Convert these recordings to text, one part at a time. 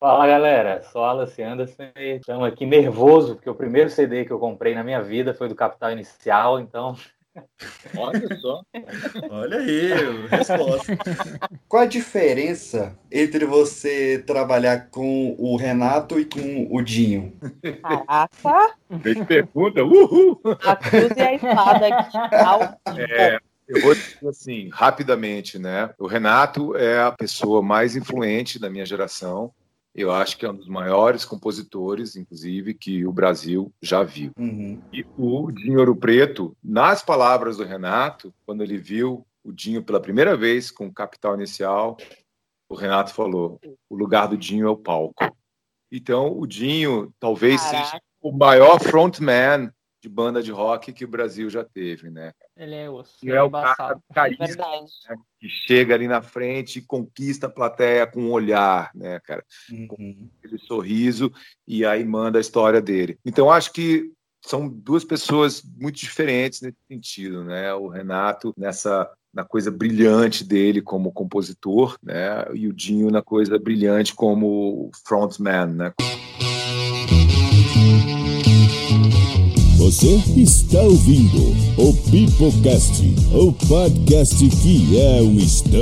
Fala galera, sou Alan Anderson e estamos aqui nervoso, porque o primeiro CD que eu comprei na minha vida foi do Capital Inicial, então. Olha só. Olha aí, resposta. Qual a diferença entre você trabalhar com o Renato e com o Dinho? Caraca! Grande pergunta, uhul! A cruz e a espada aqui. É, eu vou dizer assim, rapidamente, né? O Renato é a pessoa mais influente da minha geração. Eu acho que é um dos maiores compositores, inclusive, que o Brasil já viu. Uhum. E o Dinho Ouro Preto, nas palavras do Renato, quando ele viu o Dinho pela primeira vez com o Capital Inicial, o Renato falou: o lugar do Dinho é o palco. Então, o Dinho talvez Caraca. seja o maior frontman de banda de rock que o Brasil já teve, né? Ele é osso. E é o cara Verdade. que chega ali na frente e conquista a plateia com um olhar, né, cara? Uhum. aquele sorriso e aí manda a história dele. Então acho que são duas pessoas muito diferentes nesse sentido, né? O Renato nessa na coisa brilhante dele como compositor, né? E o Dinho na coisa brilhante como frontman, né? Você está ouvindo o Pipocast, o podcast que é um estouro.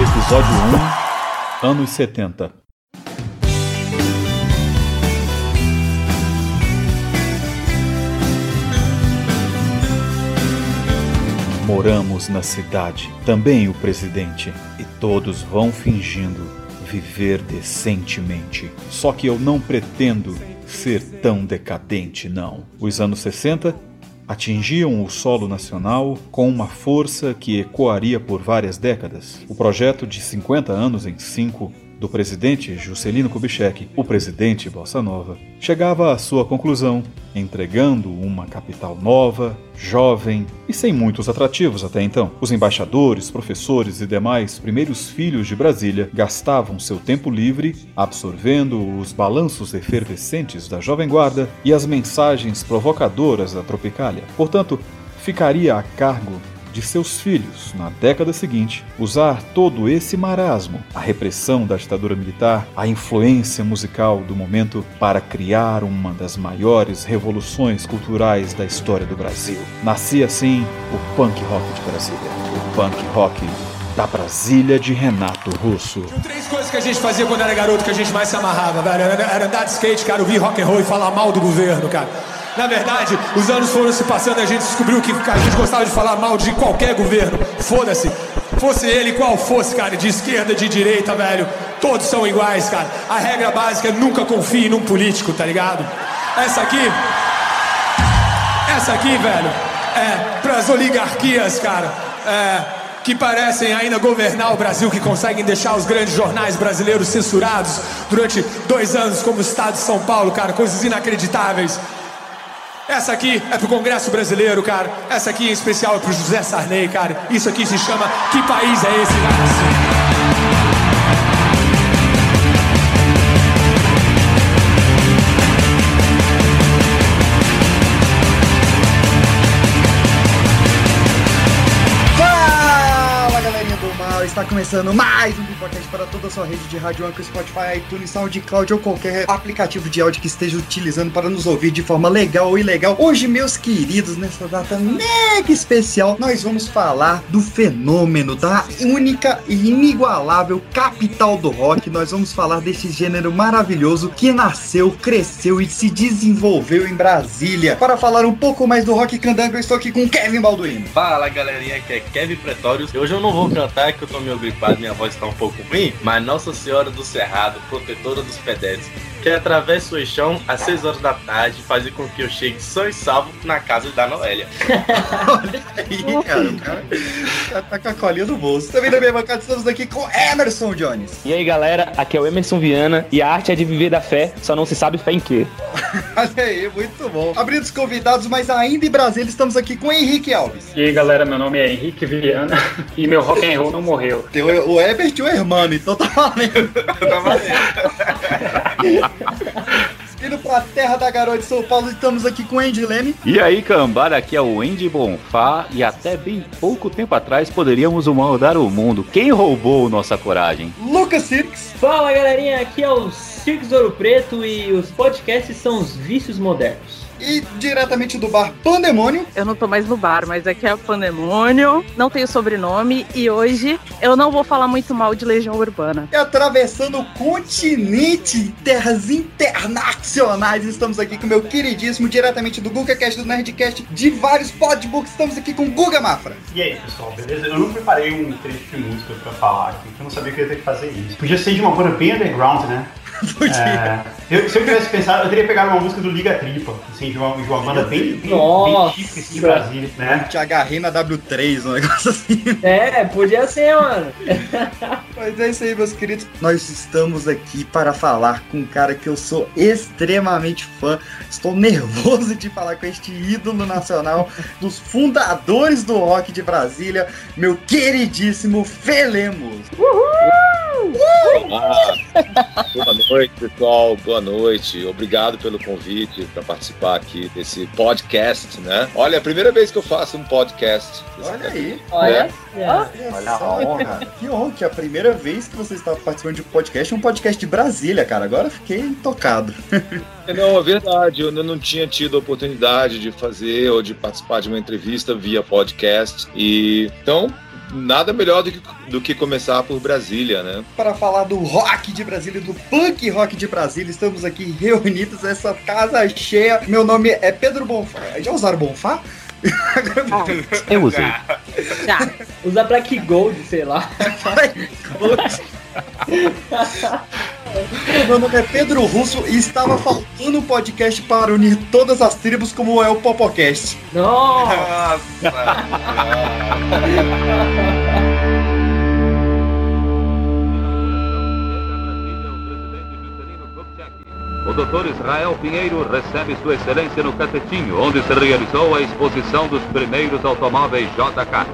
Episódio 1 Anos 70 Moramos na cidade, também o presidente, e todos vão fingindo viver decentemente. Só que eu não pretendo ser tão decadente, não. Os anos 60 atingiam o solo nacional com uma força que ecoaria por várias décadas. O projeto de 50 anos em 5 do presidente Juscelino Kubitschek, o presidente Bossa Nova, chegava à sua conclusão, entregando uma capital nova, jovem e sem muitos atrativos até então. Os embaixadores, professores e demais primeiros filhos de Brasília gastavam seu tempo livre absorvendo os balanços efervescentes da Jovem Guarda e as mensagens provocadoras da Tropicália. Portanto, ficaria a cargo de seus filhos, na década seguinte, usar todo esse marasmo, a repressão da ditadura militar, a influência musical do momento para criar uma das maiores revoluções culturais da história do Brasil. Nascia assim o punk rock de Brasília, o punk rock da Brasília de Renato Russo. Três coisas que a gente fazia quando era garoto que a gente mais se amarrava, velho. Era, era andar de skate, cara, ouvir rock and roll e falar mal do governo, cara. Na verdade, os anos foram se passando e a gente descobriu que a gente gostava de falar mal de qualquer governo. Foda-se. Fosse ele qual fosse, cara, de esquerda, de direita, velho. Todos são iguais, cara. A regra básica é nunca confie num político, tá ligado? Essa aqui. Essa aqui, velho, é pras oligarquias, cara. É que parecem ainda governar o Brasil, que conseguem deixar os grandes jornais brasileiros censurados durante dois anos, como o Estado de São Paulo, cara, coisas inacreditáveis. Essa aqui é pro Congresso Brasileiro, cara. Essa aqui em especial é pro José Sarney, cara. Isso aqui se chama Que País é Esse, cara? Está começando mais um podcast para toda a sua rede de rádio Anchor, Spotify, iTunes, SoundCloud ou qualquer aplicativo de áudio que esteja utilizando para nos ouvir de forma legal ou ilegal. Hoje, meus queridos, nessa data mega especial, nós vamos falar do fenômeno da única e inigualável capital do rock. Nós vamos falar desse gênero maravilhoso que nasceu, cresceu e se desenvolveu em Brasília. Para falar um pouco mais do rock candango, eu estou aqui com Kevin Balduino. Fala galerinha, aqui é Kevin Pretórios. Hoje eu não vou cantar, que eu tô meio gripado, minha voz tá um pouco ruim, mas Nossa Senhora do Cerrado, protetora dos pedestres, que atravessa o chão às 6 horas da tarde, fazer com que eu chegue sã e salvo na casa da Noélia. Olha aí, cara, o cara tá- tá com a colinha no bolso. Também na minha bancada estamos aqui com Emerson Jones. E aí galera, aqui é o Emerson Viana e a arte é de viver da fé, só não se sabe fé em quê. Olha aí, muito bom. Abrindo os convidados, mas ainda em Brasília, estamos aqui com Henrique Alves. E aí galera, meu nome é Henrique Viana e meu rock and roll não morreu. Tem o, o Ebert e o Hermano, então tá valendo. Tá valendo. No pra terra da garoa de São Paulo. Estamos aqui com o Andy Leme. E aí, cambada, aqui é o Andy Bonfá e até bem pouco tempo atrás poderíamos mudar o mundo. Quem roubou nossa coragem? Lucas Sirks. Fala galerinha, aqui é o Circos Ouro Preto e os podcasts são os vícios modernos. E diretamente do bar Pandemônio. Eu não tô mais no bar, mas aqui é o Pandemônio. Não tenho sobrenome e hoje eu não vou falar muito mal de Legião Urbana. E atravessando o continente, terras internacionais, estamos aqui com o meu queridíssimo, diretamente do GugaCast, do Nerdcast, de vários podbooks. Estamos aqui com o Guga Mafra. E aí, pessoal, beleza? Eu não preparei um trecho de música pra falar aqui, porque eu não sabia que eu ia ter que fazer isso. Podia ser de uma banda bem underground, né? É, eu- se eu tivesse pensado, eu teria pegado uma música do Liga Tripa, assim, de uma, de uma banda bem, bem, bem típica assim, de Brasília, né? Te agarrei na W3, um negócio assim. É, podia ser, mano. Mas é isso aí, meus queridos. Nós estamos aqui para falar com um cara que eu sou extremamente fã. Estou nervoso de falar com este ídolo nacional dos fundadores do rock de Brasília, meu queridíssimo Felemos. Olá, boa noite, pessoal. Boa noite. Obrigado pelo convite para participar aqui desse podcast, né? Olha, é a primeira vez que eu faço um podcast. Olha aí. Olha. Olha a honra. Que honra que é a primeira vez que você está participando de um podcast, um podcast de Brasília, cara. Agora eu fiquei tocado. Não, é verdade. Eu ainda não tinha tido a oportunidade de fazer ou de participar de uma entrevista via podcast. E então, nada melhor do que, do que começar por Brasília, né? Para falar do rock de Brasília, do punk rock de Brasília, estamos aqui reunidos nessa casa cheia. Meu nome é Pedro Bonfá. Já usaram Bonfá? Eu usei. Já. Usa Black Gold, sei lá. Meu nome é Pedro Russo e estava faltando um podcast para unir todas as tribos como é o Popocast. Nossa. O Dr. Israel Pinheiro recebe Sua Excelência no Catetinho, onde se realizou a exposição dos primeiros automóveis JK.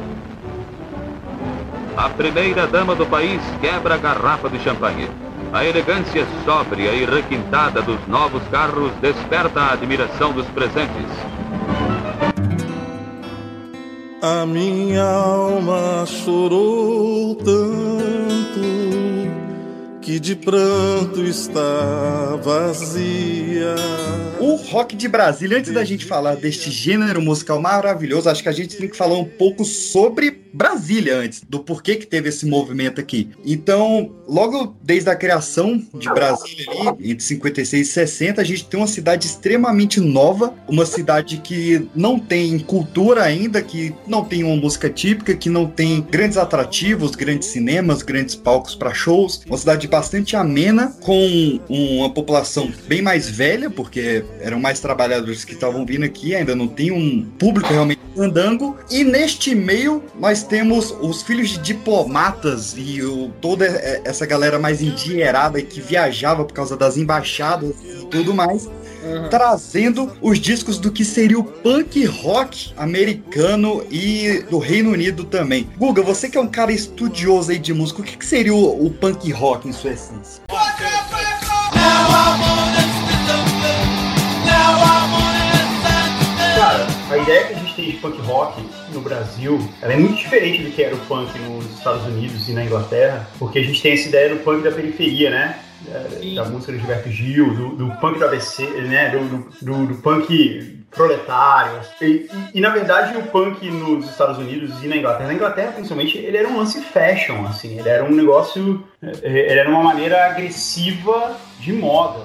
A primeira dama do país quebra a garrafa de champanhe. A elegância sóbria e requintada dos novos carros desperta a admiração dos presentes. A minha alma chorou tanto que de pranto está vazia. O rock de Brasília, antes da gente falar deste gênero musical maravilhoso, acho que a gente tem que falar um pouco sobre Brasília antes, do porquê que teve esse movimento aqui. Então, logo desde a criação de Brasília ali, entre 56 e 60, a gente tem uma cidade extremamente nova, uma cidade que não tem cultura ainda, que não tem uma música típica, que não tem grandes atrativos, grandes cinemas, grandes palcos para shows, uma cidade bastante amena, com uma população bem mais velha, porque eram mais trabalhadores que estavam vindo aqui, ainda não tem um público realmente andango. E neste meio nós temos os filhos de diplomatas e o- toda essa galera mais endinheirada que viajava por causa das embaixadas e tudo mais. Trazendo os discos do que seria o punk rock americano e do Reino Unido também. Guga, você que é um cara estudioso aí de música, o que, que seria o, o punk rock em sua essência? Ideia que a gente tem de punk rock no Brasil, ela é muito diferente do que era o punk nos Estados Unidos e na Inglaterra, porque a gente tem essa ideia do punk da periferia, né? Da, da música do Gilberto Gil, do, do punk do ABC, né? Do, do, do- punk proletário. E, e- e, na verdade o punk nos Estados Unidos e na Inglaterra, na Inglaterra principalmente, ele era um lance fashion, assim, ele era um negócio, eh, ele era uma maneira agressiva de moda,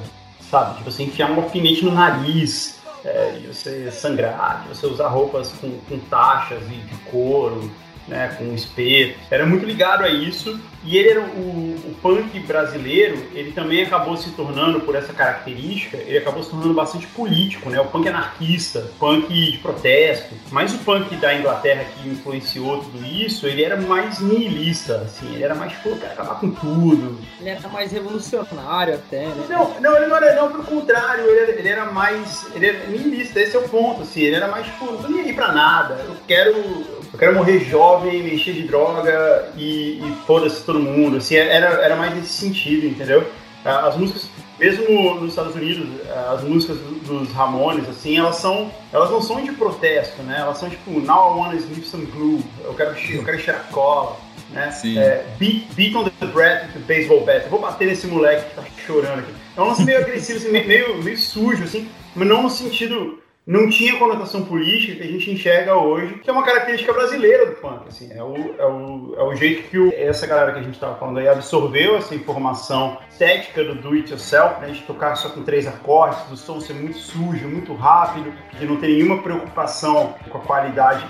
sabe? Tipo assim, enfiar um alfinete no nariz, é, de você sangrar, de você usar roupas com, com taxas e de couro, né, com espeto. Era muito ligado a isso. E ele era o, o punk brasileiro, ele também acabou se tornando, por essa característica, ele acabou se tornando bastante político, né? O punk anarquista, punk de protesto. Mas o punk da Inglaterra que influenciou tudo isso, ele era mais nihilista, assim, ele era mais, tipo, eu quero acabar com tudo, Ele era mais revolucionário até, né? não, não, ele não era, não, pelo contrário, ele era, ele era mais, ele era nihilista, esse é o ponto, assim, ele era mais, tipo, não tô nem aí pra nada, eu quero, eu quero morrer jovem, me encher de droga e, e foda-se todo mundo, assim, era, era mais nesse sentido, entendeu? Ah, As músicas mesmo nos Estados Unidos, as músicas dos Ramones, assim, elas são, elas não são de protesto, né? Elas são tipo, now I wanna sniff some glue, eu quero, eu quero cheirar cola, né? É, beat, beat on the breath with the baseball bat, eu vou bater nesse moleque que tá chorando aqui. É um lance meio agressivo, assim, meio, meio sujo, assim, mas não no sentido não tinha conotação política que a gente enxerga hoje, que é uma característica brasileira do punk. Assim, é, o, é, o, é o jeito que o, essa galera que a gente estava falando aí absorveu essa informação estética do do it yourself, né, de tocar só com três acordes, do som ser muito sujo, muito rápido, de não ter nenhuma preocupação com a qualidade,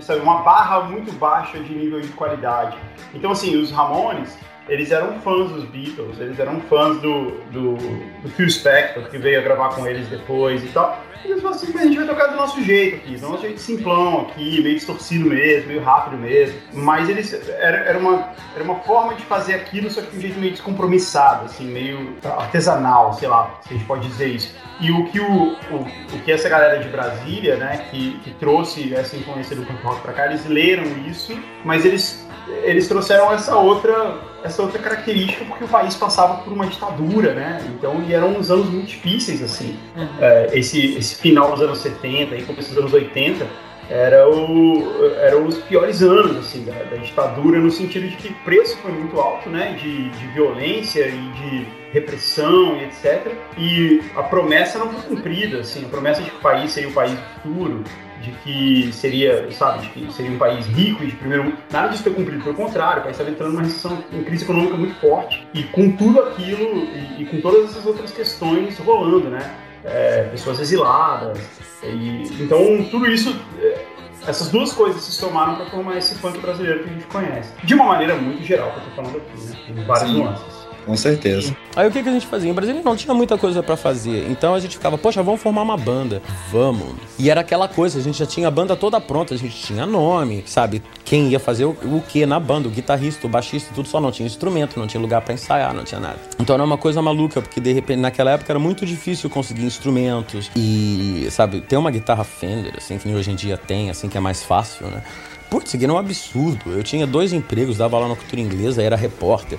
sabe, uma barra muito baixa de nível de qualidade. Então, assim, os Ramones eles eram fãs dos Beatles, eles eram fãs do, do, do Phil Spector, que veio a gravar com eles depois e tal. E falaram assim, a gente vai tocar do nosso jeito aqui, do nosso jeito simplão aqui, meio distorcido mesmo, meio rápido mesmo. Mas eles, era, era, uma, era uma forma de fazer aquilo, só que de um jeito meio descompromissado, assim, meio artesanal, sei lá, se a gente pode dizer isso. E o que, o, o, o que essa galera de Brasília, né, que, que trouxe essa influência do punk rock pra cá, eles leram isso, mas eles eles trouxeram essa outra, essa outra característica porque o país passava por uma ditadura, né? Então, e eram uns anos muito difíceis, assim. Uhum. É, esse, esse final dos anos 70 e começo dos anos 80 era o, eram os piores anos, assim, da, da, ditadura, no sentido de que o preço foi muito alto, né? De, de violência e de repressão e etc. E a promessa não foi cumprida, assim, a promessa de que o país seria o país futuro, de que seria, sabe, de que seria um país rico e de primeiro mundo. Nada disso foi cumprido, pelo contrário, o país estava entrando numa recessão, em crise econômica muito forte. E com tudo aquilo e, e com todas essas outras questões rolando, né? É, pessoas exiladas. E, então, tudo isso, é, essas duas coisas se somaram para formar esse funk brasileiro que a gente conhece. De uma maneira muito geral, que eu estou falando aqui, né? Tem várias Sim. nuances. Com certeza. Aí o que, que a gente fazia? Em Brasília não tinha muita coisa para fazer. Então a gente ficava, poxa, vamos formar uma banda. Vamos. E era aquela coisa, a gente já tinha a banda toda pronta, a gente tinha nome, sabe? Quem ia fazer o, o que na banda, o guitarrista, o baixista, tudo só não tinha instrumento, não tinha lugar para ensaiar, não tinha nada. Então era uma coisa maluca, porque de repente naquela época era muito difícil conseguir instrumentos e, sabe, ter uma guitarra Fender, assim, que hoje em dia tem, assim, que é mais fácil, né? Putz, era um absurdo. Eu tinha dois empregos, dava lá na cultura inglesa, era repórter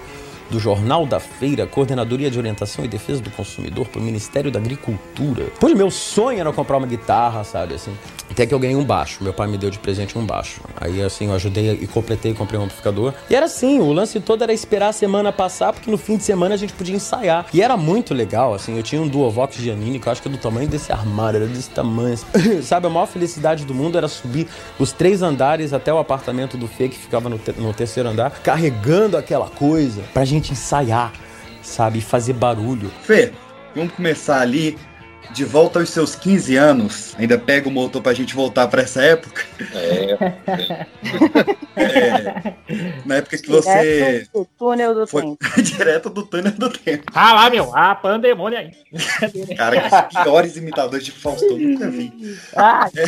do Jornal da Feira, Coordenadoria de Orientação e Defesa do Consumidor para o Ministério da Agricultura. Pois meu sonho era comprar uma guitarra, sabe, assim. Até que eu ganhei um baixo. Meu pai me deu de presente um baixo. Aí, assim, eu ajudei e completei, comprei um amplificador. E era assim, o lance todo era esperar a semana passar, porque no fim de semana a gente podia ensaiar. E era muito legal, assim, eu tinha um Duovox Giannini, que eu acho que é do tamanho desse armário, era desse tamanho. Assim. sabe, a maior felicidade do mundo era subir os três andares até o apartamento do Fê, que ficava no, te no terceiro andar, carregando aquela coisa pra gente ensaiar, sabe? Fazer barulho. Fê, vamos começar ali de volta aos seus 15 anos, ainda pega o motor pra gente voltar pra essa época. É. é. Na época que você. Direto do túnel do foi... tempo. Direto do túnel do tempo. Ah lá, meu, a pandemônia aí. Cara, os piores imitadores de Faustão nunca vi. Ah. É.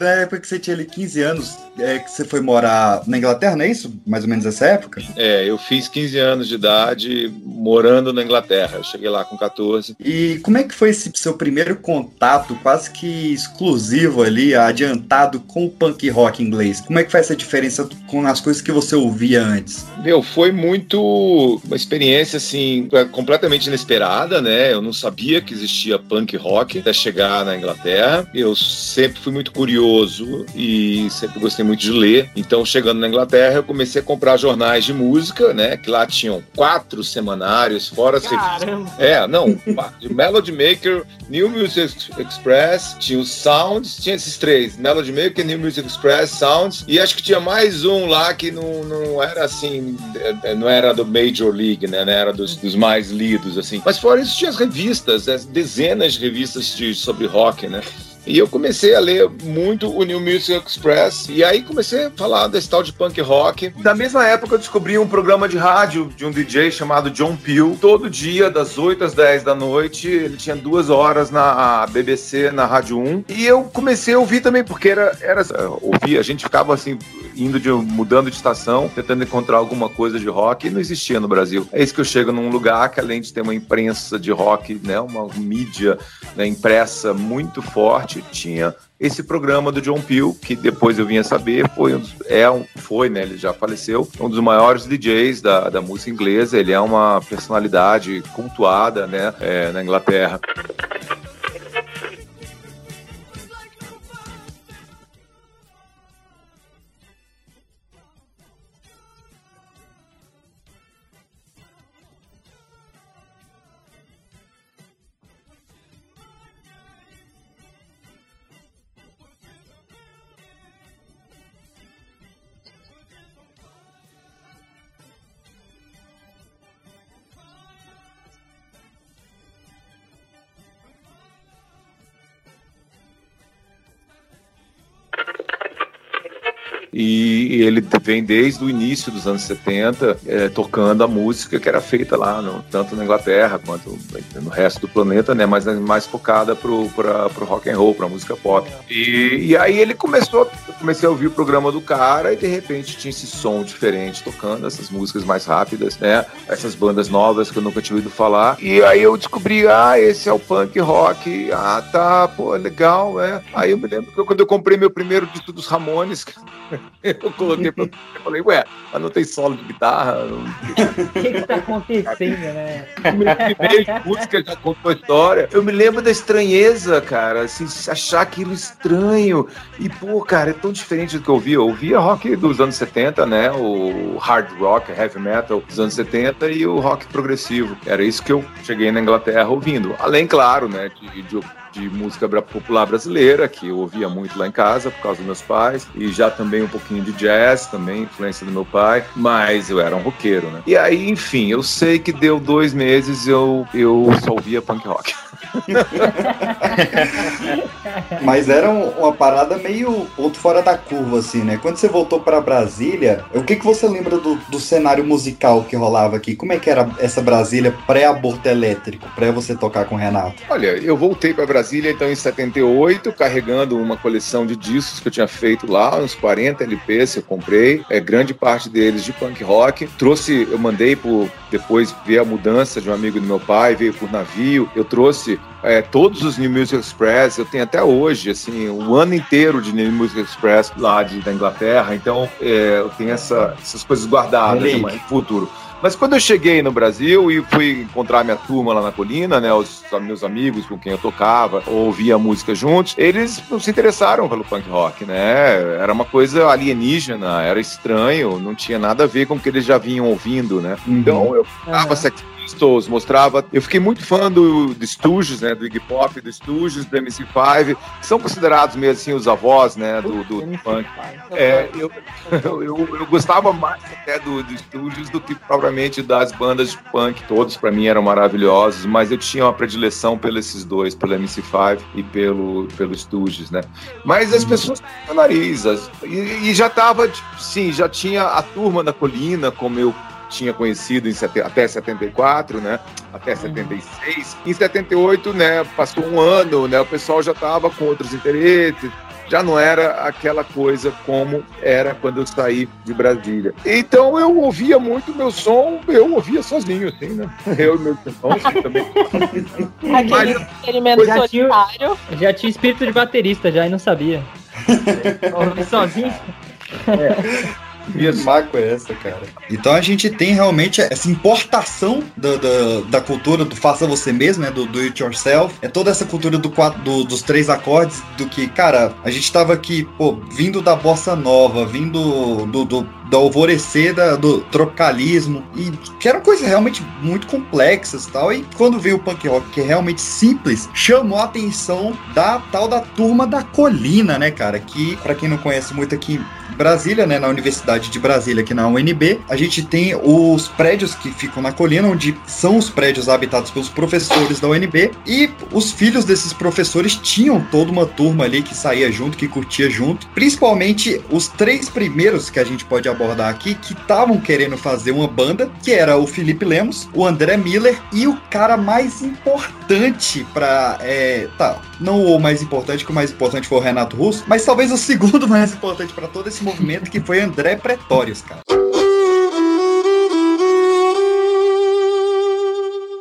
Na época que você tinha ali 15 anos, é que você foi morar na Inglaterra, não é isso? Mais ou menos essa época? É, eu fiz 15 anos de idade morando na Inglaterra. Eu cheguei lá com 14. E como é que foi esse seu primeiro primeiro contato quase que exclusivo ali, adiantado com o punk rock inglês? Como é que faz essa diferença com as coisas que você ouvia antes? Meu, foi muito uma experiência assim completamente inesperada, né? Eu não sabia que existia punk rock até chegar na Inglaterra. Eu sempre fui muito curioso e sempre gostei muito de ler. Então, chegando na Inglaterra, eu comecei a comprar jornais de música, né? Que lá tinham quatro semanários, fora as revistas. É, não, Melody Maker, New New Music Express, tinha o Sounds, tinha esses três, Melody Maker, New Music Express, Sounds, e acho que tinha mais um lá que não, não era assim, é, não era do Major League, né, era dos, dos mais lidos, assim. Mas fora isso tinha as revistas, as dezenas de revistas de, sobre rock, né. E eu comecei a ler muito o New Music Express. E aí comecei a falar desse tal de punk rock. Na mesma época eu descobri um programa de rádio de um DJ chamado John Peel. Todo dia, das 8 às 10 da noite, ele tinha duas horas na BBC, na Rádio 1. E eu comecei a ouvir também, porque era, era ouvir, a gente ficava assim, indo de mudando de estação, tentando encontrar alguma coisa de rock, e não existia no Brasil. É isso que eu chego num lugar que além de ter uma imprensa de rock, né, uma mídia né, impressa muito forte, tinha esse programa do John Peel, que depois eu vinha saber, foi, um dos- é um, foi, né, ele já faleceu, um dos maiores DJs da, da música inglesa, ele é uma personalidade cultuada, né, é, na Inglaterra. E ele vem desde o início dos anos 70 eh, tocando a música que era feita lá, no- tanto na Inglaterra quanto no resto do planeta, né? Mas mais focada pro, pra, pro rock and roll, pra música pop. E, e aí ele começou, comecei a ouvir o programa do cara e de repente tinha esse som diferente tocando, essas músicas mais rápidas, né? Essas bandas novas que eu nunca tinha ouvido falar. E aí eu descobri, ah, esse é o punk rock. Ah, tá, pô, legal, é. Aí eu me lembro que eu- quando eu comprei meu primeiro disco dos Ramones, eu coloquei pra eu falei, ué, mas não tem solo de guitarra? Não... O que que tá acontecendo, né? música já contou a história. Eu me lembro da estranheza, cara, assim, achar aquilo estranho. E, pô, cara, é tão diferente do que eu ouvia. Eu ouvia rock dos anos 70, né? O hard rock, heavy metal dos anos 70 e o rock progressivo. Era isso que eu cheguei na Inglaterra ouvindo. Além, claro, né, de, de de música popular brasileira, que eu ouvia muito lá em casa por causa dos meus pais, e já também um pouquinho de jazz, também influência do meu pai, mas eu era um roqueiro, né? E aí, enfim, eu sei que deu dois meses eu, eu só ouvia punk rock. Mas era um- uma parada meio ponto fora da curva, assim, né? Quando você voltou pra Brasília, o que, que você lembra do, do cenário musical que rolava aqui? Como é que era essa Brasília pré-aborto elétrico, pré você tocar com o Renato? Olha, eu voltei para Brasília então em 78, carregando uma coleção de discos que eu tinha feito lá, uns 40 LPs eu comprei, é, grande parte deles de punk rock. Trouxe, eu mandei por depois ver a mudança de um amigo do meu pai, veio por navio. Eu trouxe é, todos os New Music Express, eu tenho até hoje, assim, o ano inteiro de New Music Express lá de, da Inglaterra. Então, é, eu tenho essa- essas coisas guardadas Relíquia. né, futuro. Mas quando eu cheguei no Brasil e fui encontrar minha turma lá na colina, né, os meus amigos com quem eu tocava, ouvia música juntos, eles não se interessaram pelo punk rock, né? Era uma coisa alienígena, era estranho, não tinha nada a ver com o que eles já vinham ouvindo, né? Então eu tocava Sex Pistols, mostrava. Eu fiquei muito fã do, do Stooges, né? Do Iggy Pop, do Stooges, do MC5, que são considerados mesmo assim os avós, né? Do, do, do punk. É, eu, eu, eu, gostava mais até do, do Stooges do que propriamente das bandas de punk. Todos pra mim eram maravilhosos, mas eu tinha uma predileção pelos esses dois, pelo MC5 e pelo, pelo Stooges, né? Mas as pessoas tinham nariz. as- e, e já tava, tipo, sim, já tinha a turma da colina, como eu tinha conhecido em até 74, né? Até 76. Em 78, né? Passou um ano, né? O pessoal já estava com outros interesses. Já não era aquela coisa como era quando eu saí de Brasília. Então eu ouvia muito meu som, eu ouvia sozinho, assim, né? Eu e meus irmãos também. Aquele experimento Já tinha- solitário. Já tinha espírito de baterista já e não sabia. Ouvi sozinho. Que maco é essa, cara? Então a gente tem realmente essa importação da, da, da cultura do faça você mesmo, né? Do do it yourself. É toda essa cultura do quatro, do- dos três acordes, do que, cara, a gente tava aqui, pô, vindo da bossa nova, vindo do, do, do alvorecer da- do tropicalismo, e que eram coisas realmente muito complexas tal. E quando veio o punk rock, que é realmente simples, chamou a atenção da tal da turma da colina, né, cara? Que, pra quem não conhece muito aqui Brasília, né, na Universidade de Brasília, aqui na UNB, a gente tem os prédios que ficam na colina, onde são os prédios habitados pelos professores da UNB, e os filhos desses professores tinham toda uma turma ali que saía junto, que curtia junto, principalmente os três primeiros que a gente pode abordar aqui, que estavam querendo fazer uma banda, que era o Felipe Lemos, o André Miller e o cara mais importante pra. É, tá, não o mais importante, que o mais importante foi o Renato Russo, mas talvez o segundo mais importante pra todo esse movimento, que foi André Pretórios, cara.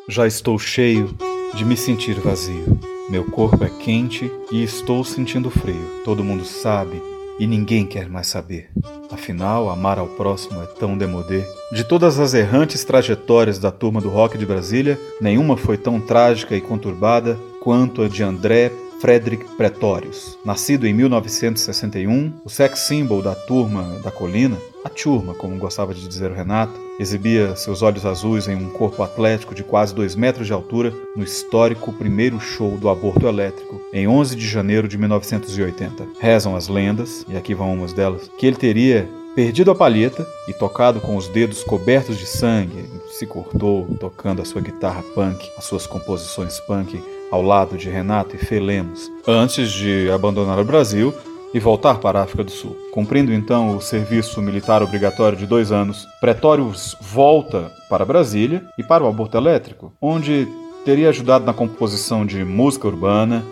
Já estou cheio de me sentir vazio. Meu corpo é quente e estou sentindo frio. Todo mundo sabe e ninguém quer mais saber. Afinal, amar ao próximo é tão demodê. De todas as errantes trajetórias da turma do rock de Brasília, nenhuma foi tão trágica e conturbada quanto a de André Frederick Pretorius. Nascido em 1961, o sex symbol da turma da colina, a turma, como gostava de dizer o Renato, exibia seus olhos azuis em um corpo atlético de quase 2 metros de altura no histórico primeiro show do aborto elétrico, em 11 de janeiro de 1980. Rezam as lendas, e aqui vão umas delas, que ele teria perdido a palheta e tocado com os dedos cobertos de sangue, se cortou tocando a sua guitarra punk, as suas composições punk ao lado de Renato e Felemos, antes de abandonar o Brasil e voltar para a África do Sul. Cumprindo então o serviço militar obrigatório de dois anos, Pretórios volta para Brasília e para o aborto elétrico, onde teria ajudado na composição de música urbana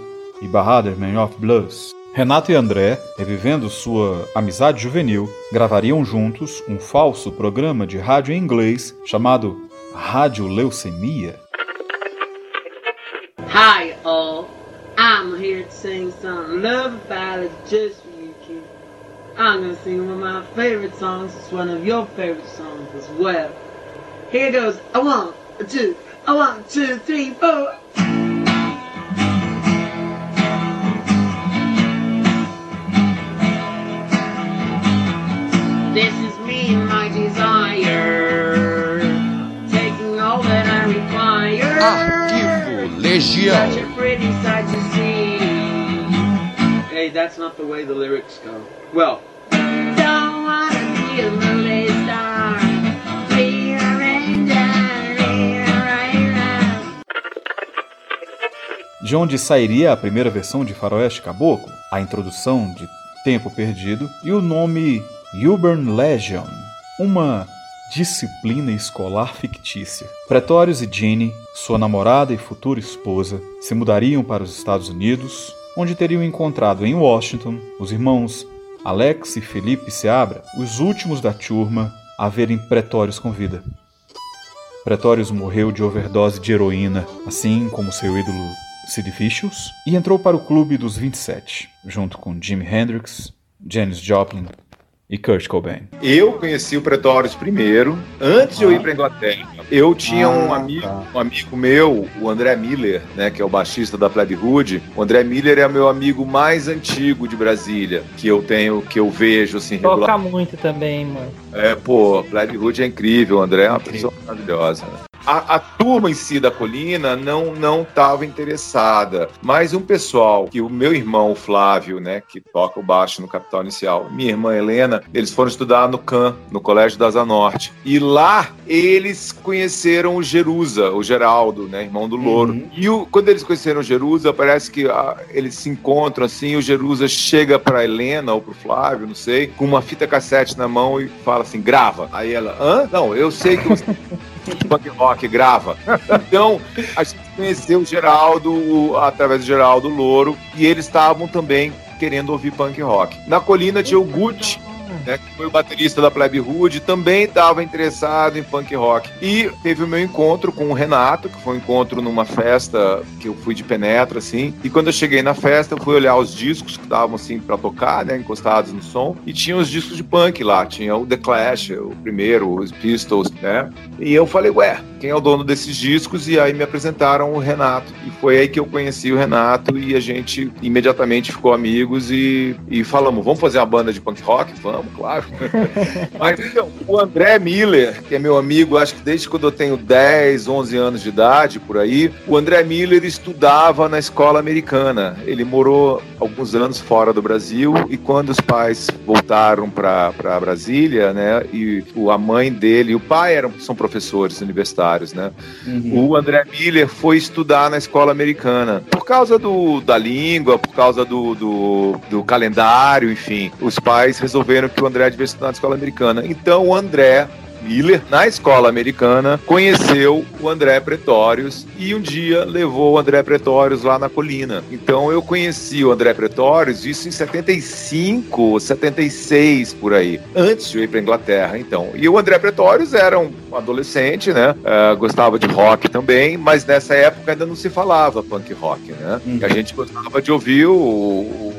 e Bahadur Man of Blues. Renato e André, revivendo sua amizade juvenil, gravariam juntos um falso programa de rádio em inglês chamado Rádio Leucemia. Hi, all. I'm here to sing some love ballads just for you, kid. I'm gonna sing one of my favorite songs. It's one of your favorite songs as well. Here goes a one, a two, a one, two, three, four. This is me and my desire, taking all that I require. Arquivo See. Hey, that's not the way the lyrics go. Well, don't wanna be a movie star. De onde sairia a primeira versão de Faroeste Caboclo, a introdução de Tempo Perdido e o nome Uburn Legion, uma disciplina escolar fictícia. Pretórios e Ginny, sua namorada e futura esposa, se mudariam para os Estados Unidos, onde teriam encontrado em Washington os irmãos Alex e Felipe Seabra, os últimos da turma a verem Pretórios com vida. Pretórios morreu de overdose de heroína, assim como seu ídolo Sid Vicious, e entrou para o Clube dos 27, junto com Jimi Hendrix, Janis Joplin e Kurt Cobain. Eu conheci o Pretórios primeiro, antes de eu ir para Inglaterra. Eu tinha um amigo, um amigo meu, o André Miller, né, que é o baixista da Plebe Hood. O André Miller é meu amigo mais antigo de Brasília, que eu tenho, que eu vejo assim Toca regular. muito também, mano. É, pô, Plebe Hood é incrível, o André é uma pessoa maravilhosa. A, a turma em si da colina não não estava interessada, mas um pessoal que o meu irmão o Flávio, né, que toca o baixo no Capital Inicial, minha irmã Helena, eles foram estudar no CAN, no Colégio da Asa Norte. E lá eles conheceram o Jerusa, o Geraldo, né, irmão do Louro. E o- quando eles conheceram o Jerusa, parece que ah, eles se encontram assim, o Jerusa chega para Helena ou pro Flávio, não sei, com uma fita cassete na mão e fala assim: "Grava". Aí ela: "Hã? Não, eu sei que você punk rock grava. Então, a gente conheceu o Geraldo através do Geraldo Louro e eles estavam também querendo ouvir punk rock. Na colina tinha o Gucci, né, que foi o baterista da Plebe Hood, também estava interessado em punk rock. E teve o meu encontro com o Renato, que foi um encontro numa festa que eu fui de penetra, assim. E quando eu cheguei na festa, eu fui olhar os discos que estavam, assim, pra tocar, né, encostados no som. E tinha os discos de punk lá. Tinha o The Clash, o primeiro, os Pistols, né. E eu falei, ué, quem é o dono desses discos? E aí me apresentaram o Renato. E foi aí que eu conheci o Renato e a gente imediatamente ficou amigos e, e falamos, vamos fazer uma banda de punk rock? Vamos, claro. Mas então, o André Miller, que é meu amigo, acho que desde quando eu tenho 10, 11 anos de idade, por aí, o André Miller estudava na escola americana. Ele morou alguns anos fora do Brasil e quando os pais voltaram para Brasília, né, e a mãe dele e o pai eram, são professores universitários, né, o André Miller foi estudar na escola americana. Por causa do, da língua, por causa do, do, do calendário, enfim. Os pais resolveram que o André devia estudar na escola americana. Então o André Miller, na escola americana, conheceu o André Pretórios e um dia levou o André Pretórios lá na colina. Então eu conheci o André Pretórios, isso em 75, 76 por aí, antes de eu ir para Inglaterra. Então, e o André Pretórios era um adolescente, né? Uh, gostava de rock também, mas nessa época ainda não se falava punk rock, né? Uhum. A gente gostava de ouvir o o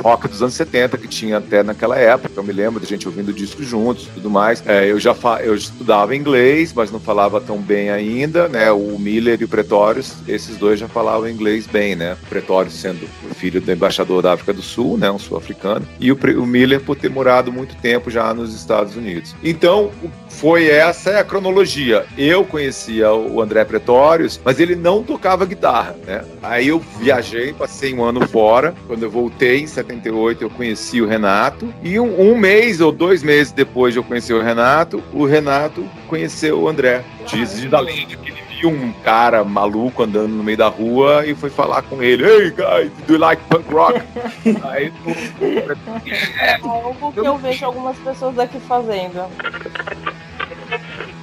rock dos anos 70 que tinha até naquela época. Eu me lembro de gente ouvindo discos juntos e tudo mais. É, eu já eu estudava inglês, mas não falava tão bem ainda, né? O Miller e o Pretórios, esses dois já falavam inglês bem, né? O Pretórios sendo o filho do embaixador da África do Sul, né? Um sul-africano. E o, o Miller por ter morado muito tempo já nos Estados Unidos. Então, foi essa é a cronologia. Eu conhecia o André Pretórios, mas ele não tocava guitarra, né? Aí eu viajei, passei um ano fora. Quando eu voltei em 78, eu conheci o Renato. E um, um mês ou dois meses depois de eu conhecer o Renato, o Renato conheceu o André. Diz de da lenda que ele viu um cara maluco andando no meio da rua e foi falar com ele: Hey guys, do you like punk rock? Aí, é algo que eu vejo algumas pessoas aqui fazendo.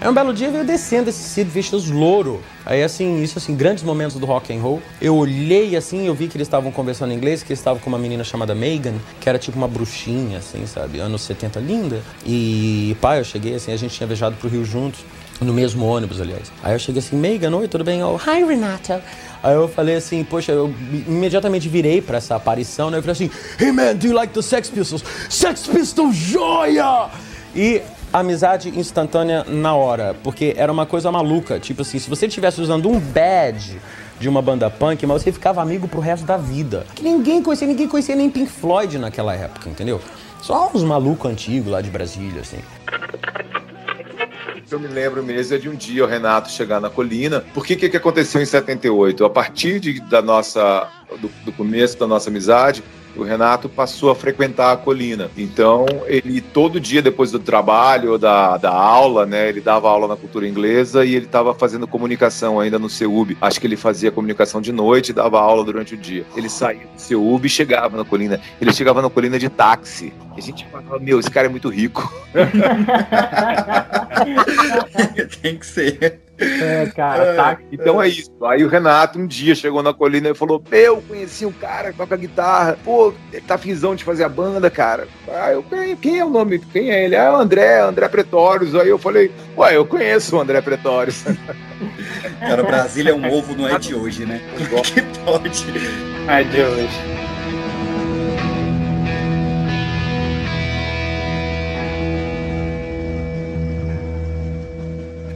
É um belo dia veio descendo esse Sid Vicious louro. Aí assim, isso assim, grandes momentos do rock and roll. Eu olhei assim, eu vi que eles estavam conversando em inglês, que eles estavam com uma menina chamada Megan, que era tipo uma bruxinha, assim, sabe? Anos 70, linda. E pai, eu cheguei assim, a gente tinha viajado pro Rio juntos. No mesmo ônibus, aliás. Aí eu cheguei assim, Megan, oi, tudo bem? Oh, hi, Renata. Aí eu falei assim, poxa, eu imediatamente virei pra essa aparição, né? Eu falei assim, hey man, do you like the Sex Pistols? Sex Pistols, joia! E amizade instantânea na hora, porque era uma coisa maluca. Tipo assim, se você estivesse usando um badge de uma banda punk, mas você ficava amigo pro resto da vida. Que ninguém conhecia, ninguém conhecia nem Pink Floyd naquela época, entendeu? Só uns malucos antigos lá de Brasília, assim. Eu me lembro mesmo é de um dia o Renato chegar na colina. O que, que aconteceu em 78? A partir de, da nossa, do, do começo da nossa amizade, o Renato passou a frequentar a colina. Então, ele todo dia depois do trabalho, da, da aula, né, ele dava aula na cultura inglesa e ele estava fazendo comunicação ainda no CEUB. Acho que ele fazia comunicação de noite e dava aula durante o dia. Ele saía do CEUB e chegava na colina. Ele chegava na colina de táxi. E a gente falava, meu, esse cara é muito rico. Tem que ser. É, cara, é, tá. Então é isso. Aí o Renato um dia chegou na colina e falou: Meu, conheci um cara que toca guitarra. Pô, ele tá finzão de fazer a banda, cara. Aí eu, quem é o nome? Quem é ele? Ah, é o André, André Pretórios. Aí eu falei: Ué, eu conheço o André Pretórios. Cara, Brasília é um ovo, não é de hoje, né? que pode? É de hoje.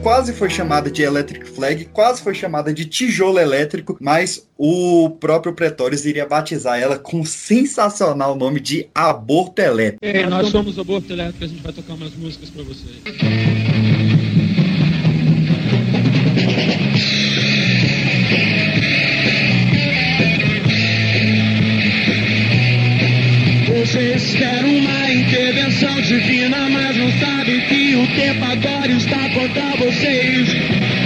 Quase foi chamada de Electric Flag, quase foi chamada de tijolo elétrico, mas o próprio Pretórios iria batizar ela com o sensacional nome de Aborto Elétrico. É, nós somos Aborto Elétrico, a gente vai tocar umas músicas para vocês. Vocês querem uma intervenção divina, mas não sabem que o tempo agora está contra vocês.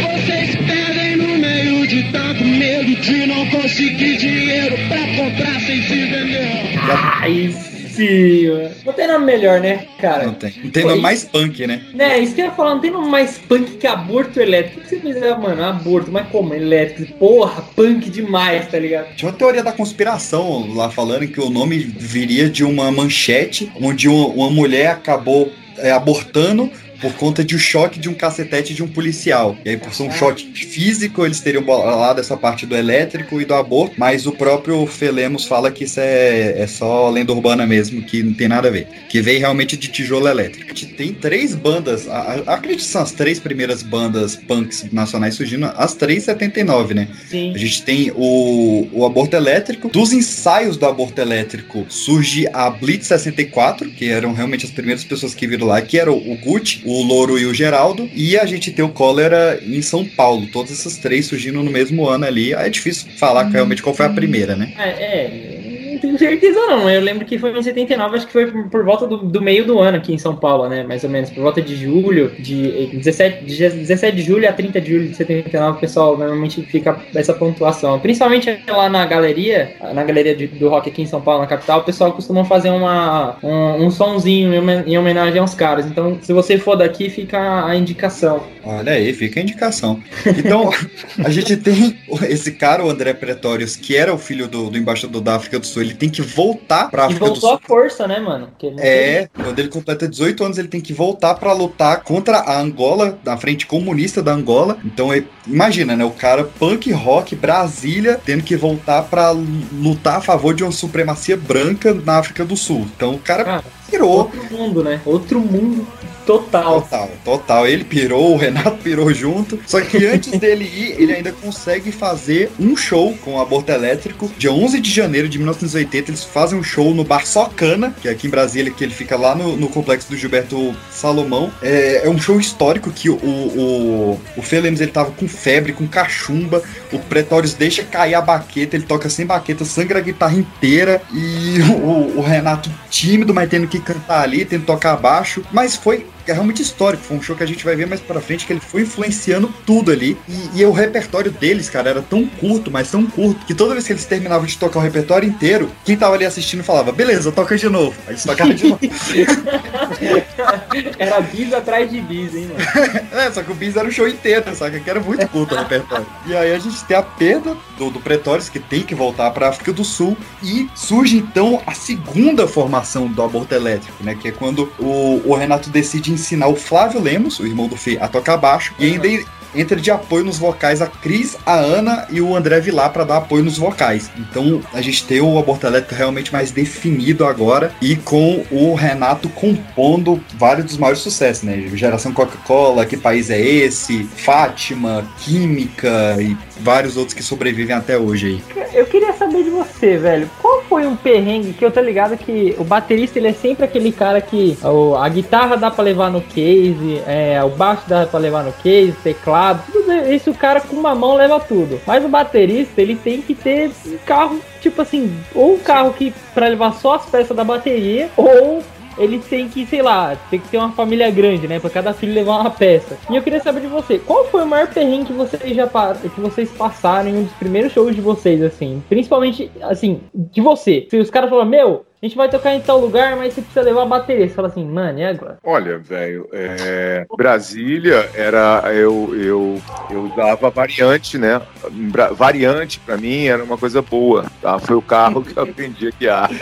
Vocês perdem no meio de tanto medo de não conseguir dinheiro pra comprar sem se vender. Sim, não tem nome melhor, né, cara? Não tem. Não tem nome mais punk, né? Né, isso que eu ia falar, não tem nome mais punk que aborto elétrico. O que você pensa, mano? Aborto, mas como? Elétrico? Porra, punk demais, tá ligado? Tinha uma teoria da conspiração lá falando que o nome viria de uma manchete onde uma, uma mulher acabou é, abortando por conta de um choque de um cacetete de um policial. E aí, por ser um choque físico, eles teriam bolado essa parte do elétrico e do aborto, mas o próprio Felemos fala que isso é, é só lenda urbana mesmo, que não tem nada a ver. Que veio realmente de tijolo elétrico. Tem três bandas, acredito que são as três primeiras bandas punks nacionais surgindo, as três 79, né? Sim. A gente tem o, o aborto elétrico. Dos ensaios do aborto elétrico surge a Blitz 64, que eram realmente as primeiras pessoas que viram lá, que era o Gucci, o o Louro e o Geraldo. E a gente tem o Cólera em São Paulo. Todas essas três surgindo no mesmo ano ali. É difícil falar realmente qual foi a primeira, né? É, é tenho certeza não. Eu lembro que foi em 79, acho que foi por, volta do, do meio do ano aqui em São Paulo, né? Mais ou menos, por volta de julho, de 17, de 17 de julho a 30 de julho de 79, o pessoal normalmente fica essa pontuação. Principalmente lá na galeria, na galeria de- do rock aqui em São Paulo, na capital, o pessoal costuma fazer uma, um, um sonzinho em homenagem aos caras. Então, se você for daqui, fica a indicação. Olha aí, fica a indicação. Então, a gente tem esse cara, o André Pretórios, que era o filho do, do embaixador da África do Sul, ele tem que voltar pra E do voltou Sul. à força, né, mano? Ele É, quando ele completa 18 anos, ele tem que voltar pra lutar contra a Angola, da frente comunista da Angola. Então, é- imagina, né? O cara punk rock Brasília tendo que voltar pra lutar a favor de uma supremacia branca na África do Sul. Então, o cara pirou. Outro mundo, né? Outro mundo total. Total, total. Ele pirou, o Renato pirou junto. Só que antes dele ir, ele ainda consegue fazer um show com o Aborto Elétrico. Dia 11 de janeiro de 1980, eles fazem um show no Bar Socana, que é aqui em Brasília, que ele fica lá no, no complexo do Gilberto Salomão. É, é um show histórico que o, o, o Fê Lemos, ele tava com febre, com cachumba. O Pretórios deixa cair a baqueta, ele toca sem baqueta, sangra a guitarra inteira. E o, o Renato tímido, mas tendo que cantar ali, tendo que tocar baixo. Mas foi é realmente histórico. Foi um show que a gente vai ver mais pra frente, que ele foi influenciando tudo ali. E, e o repertório deles, cara, era tão curto, mas tão curto, que toda vez que eles terminavam de tocar o repertório inteiro, quem tava ali assistindo falava, beleza, toca de novo. Aí eles tocavam de novo. Era bis atrás de bis, hein, mano? é, só que o bis era o show inteiro, saca? Que era muito curto o repertório. E aí a gente tem a perda do, do Pretórios, que tem que voltar pra África do Sul, e surge então a segunda formação do aborto elétrico, né? Que é quando o, o Renato decide ensinar o Flávio Lemos, o irmão do Fê, a tocar baixo, e ainda entra de apoio nos vocais a Cris, a Ana e o André Vilar para dar apoio nos vocais. Então a gente tem o aborto elétrico realmente mais definido agora e com o Renato compondo vários dos maiores sucessos, né? Geração Coca-Cola, Que País é Esse? Fátima, Química e vários outros que sobrevivem até hoje aí. Eu queria saber de você, velho. Qual foi um perrengue que eu tô ligado que o baterista ele é sempre aquele cara que a guitarra dá pra levar no case, é, o baixo dá pra levar no case, teclado, tudo isso o cara com uma mão leva tudo. Mas o baterista ele tem que ter um carro, tipo assim, ou um carro que pra levar só as peças da bateria, ou ele tem que, sei lá, tem que ter uma família grande, né? Pra cada filho levar uma peça. E eu queria saber de você, qual foi o maior perrengue que vocês já que vocês passaram em um dos primeiros shows de vocês, assim? Principalmente, assim, de você. Se os caras falam, meu, a gente vai tocar em tal lugar, mas você precisa levar a bateria. Você fala assim, mano, e agora? Olha, velho, é, Brasília era eu eu eu usava variante, né? Bra- Variante pra mim era uma coisa boa, tá? Foi o carro que eu aprendi a guiar.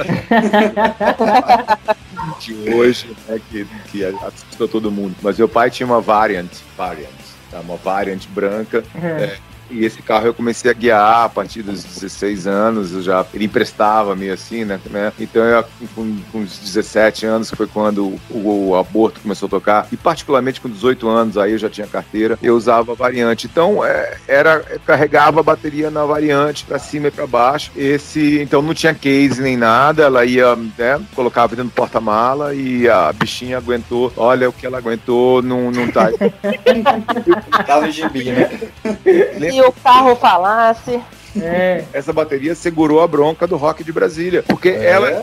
De hoje, né, que, que assusta todo mundo. Mas meu pai tinha uma Variant, Variant, tá? Uma Variant branca. é, e esse carro eu comecei a guiar a partir dos 16 anos, eu já ele emprestava meio assim, né? né? Então eu com, com uns 17 anos que foi quando o, o aborto começou a tocar e particularmente com 18 anos aí eu já tinha carteira, eu usava a variante. Então é, era eu carregava a bateria na variante para cima e para baixo. Esse então não tinha case nem nada, ela ia, né, colocava dentro do porta-mala e a bichinha aguentou. Olha o que ela aguentou, não não tá Tava gibi, né? Se o carro falasse. É. Essa bateria segurou a bronca do rock de Brasília, porque É. ela é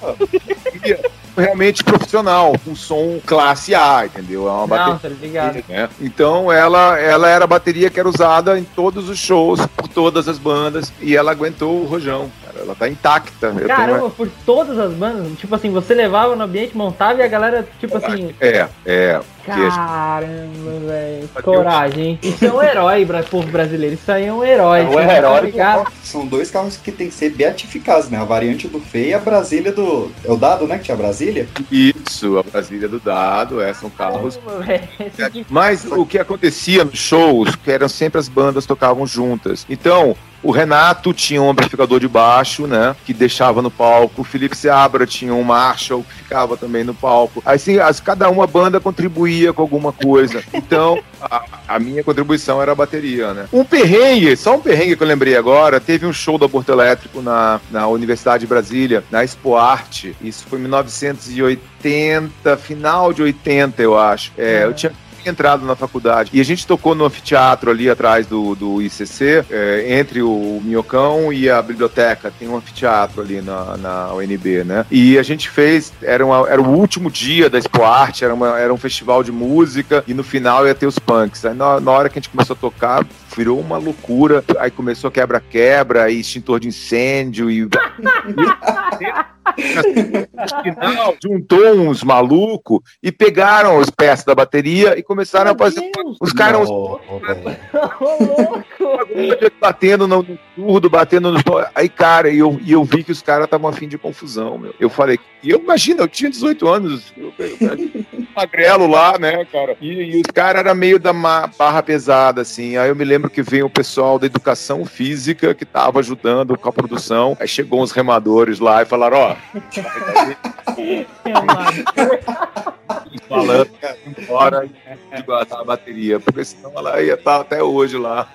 realmente profissional, com som classe A, entendeu? É uma Não, bateria. tá ligado. né? Então ela, ela era a bateria que era usada em todos os shows, por todas as bandas, e ela aguentou o rojão. Cara. Ela tá intacta. Eu tenho Caramba, uma- por todas as bandas, tipo assim, você levava no ambiente, montava e a galera, tipo assim, É, é. Caramba, velho. Coragem, hein? Isso é um herói pra povo brasileiro. Isso aí é um herói. É você tá herói rock. São dois carros que tem que ser beatificados, né? A variante do Fê e a Brasília do. É o Dado, né? Que tinha a Brasília? Isso, a Brasília do Dado, é, são carros Caramba, Mas o que acontecia nos shows, que eram sempre as bandas tocavam juntas. Então, o Renato tinha um amplificador de baixo, né? Que deixava no palco. O Felipe Seabra tinha um Marshall que ficava também no palco. Assim, as, cada uma banda contribuía com alguma coisa. Então, a, a minha contribuição era a bateria, né? Um perrengue, só um perrengue que eu lembrei agora, teve um show do Aborto Elétrico na, na Universidade de Brasília, na Expo Arte. Isso foi em 1980, final de 80, eu acho. É, eu tinha tinha entrado na faculdade. E a gente tocou no anfiteatro ali atrás do, do ICC, é, entre o Minhocão e a biblioteca. Tem um anfiteatro ali na, na UNB, né? E a gente fez, era, uma, era o último dia da Expo Arte, era, uma, era um festival de música e no final ia ter os punks. Aí na, na hora que a gente começou a tocar, virou uma loucura. Aí começou quebra-quebra e extintor de incêndio e. No final, juntou uns malucos e pegaram os peças da bateria e começaram a fazer. Os caras. batendo no, surdo, batendo no. Aí, cara, e eu, e eu vi que os caras estavam afim de confusão, meu. Eu falei, e eu imagino, eu tinha 18 anos, eu, magrelo lá, né, cara? E, e os caras eram meio da barra pesada, assim. Aí eu me lembro que veio o pessoal da educação física que tava ajudando com a produção. Aí chegou uns remadores lá e falaram, ó, Vai, vai. falando embora de guardar a bateria, porque senão ela ia estar até hoje lá.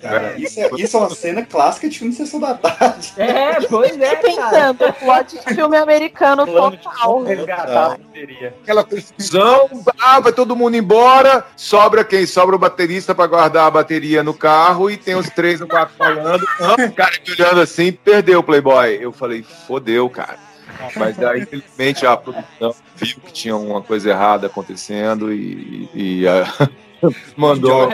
Cara, isso, é, isso é uma cena clássica de filme de Sessão da Tarde. É, pois é, Pensando, plot de filme americano total. Aquela confusão, ah, vai todo mundo embora, sobra quem? Sobra o baterista pra guardar a bateria no carro e tem os três ou quatro falando. Ah, o cara me olhando assim, perdeu o Playboy. Eu falei, fodeu, cara. Mas daí, infelizmente, a produção viu que tinha uma coisa errada acontecendo e, e, ah, mandou.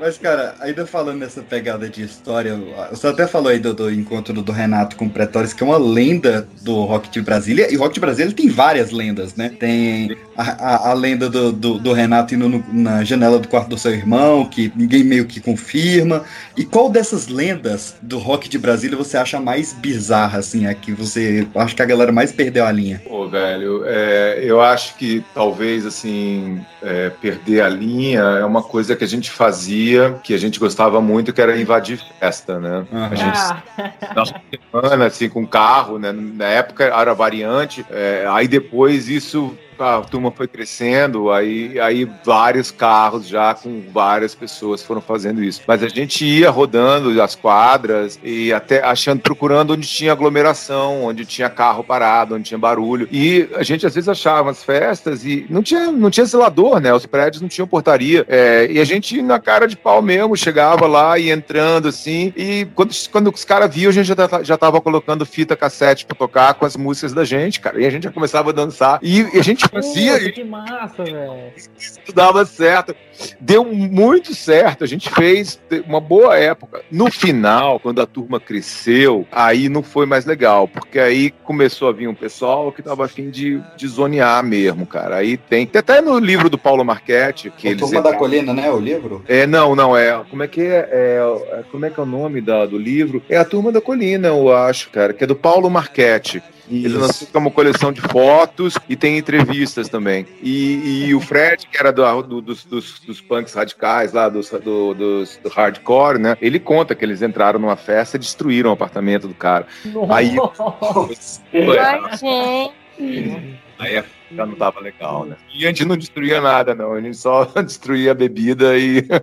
Mas, cara, ainda falando nessa pegada de história, você até falou aí do, do encontro do, Renato com o Pretórios, que é uma lenda do Rock de Brasília, e o Rock de Brasília tem várias lendas, né? Tem a, a, a lenda do, do, do Renato indo no- na janela do quarto do seu irmão, que ninguém meio que confirma. E qual dessas lendas do Rock de Brasília você acha mais bizarra, assim, a que você acha que a galera mais perdeu a linha? Pô, velho, é, eu acho que talvez, assim, é, perder a linha é uma coisa que a gente fazia, que a gente gostava muito, que era invadir festa, né? A gente na semana, assim, com carro, né? Na época era variante, é, aí depois isso. A turma foi crescendo, aí, aí vários carros já com várias pessoas foram fazendo isso. Mas a gente ia rodando as quadras e até achando, procurando onde tinha aglomeração, onde tinha carro parado, onde tinha barulho. E a gente às vezes achava as festas e não tinha, não tinha zelador, né? Os prédios não tinham portaria. É, e a gente, na cara de pau mesmo, chegava lá e entrando assim. E quando, quando os caras viam, a gente já, já tava colocando fita cassete pra tocar com as músicas da gente, cara. E a gente já começava a dançar. E, e a gente fazia Puta, que massa, velho. isso dava certo. Deu muito certo. A gente fez uma boa época. No final, quando a turma cresceu, aí não foi mais legal, porque aí começou a vir um pessoal que tava afim de, de zonear mesmo, cara. Aí tem. Tem até no livro do Paulo Marchetti, que A eles. Turma da Colina, né? O livro? É, não, não, é. Como é que é? É, é- como é que é o nome da, do livro? É a Turma da Colina, eu acho, cara, que é do Paulo Marchetti. Ele lançou uma coleção de fotos e tem entrevistas também. E, e o Fred, que era do- do- dos, dos, dos punks radicais lá, dos, do, dos- do hardcore, né? Ele conta que eles entraram numa festa e destruíram o apartamento do cara. Aí. Ai, gente. Aí já não tava legal, né? E a gente não destruía nada, não. A gente só destruía a bebida e.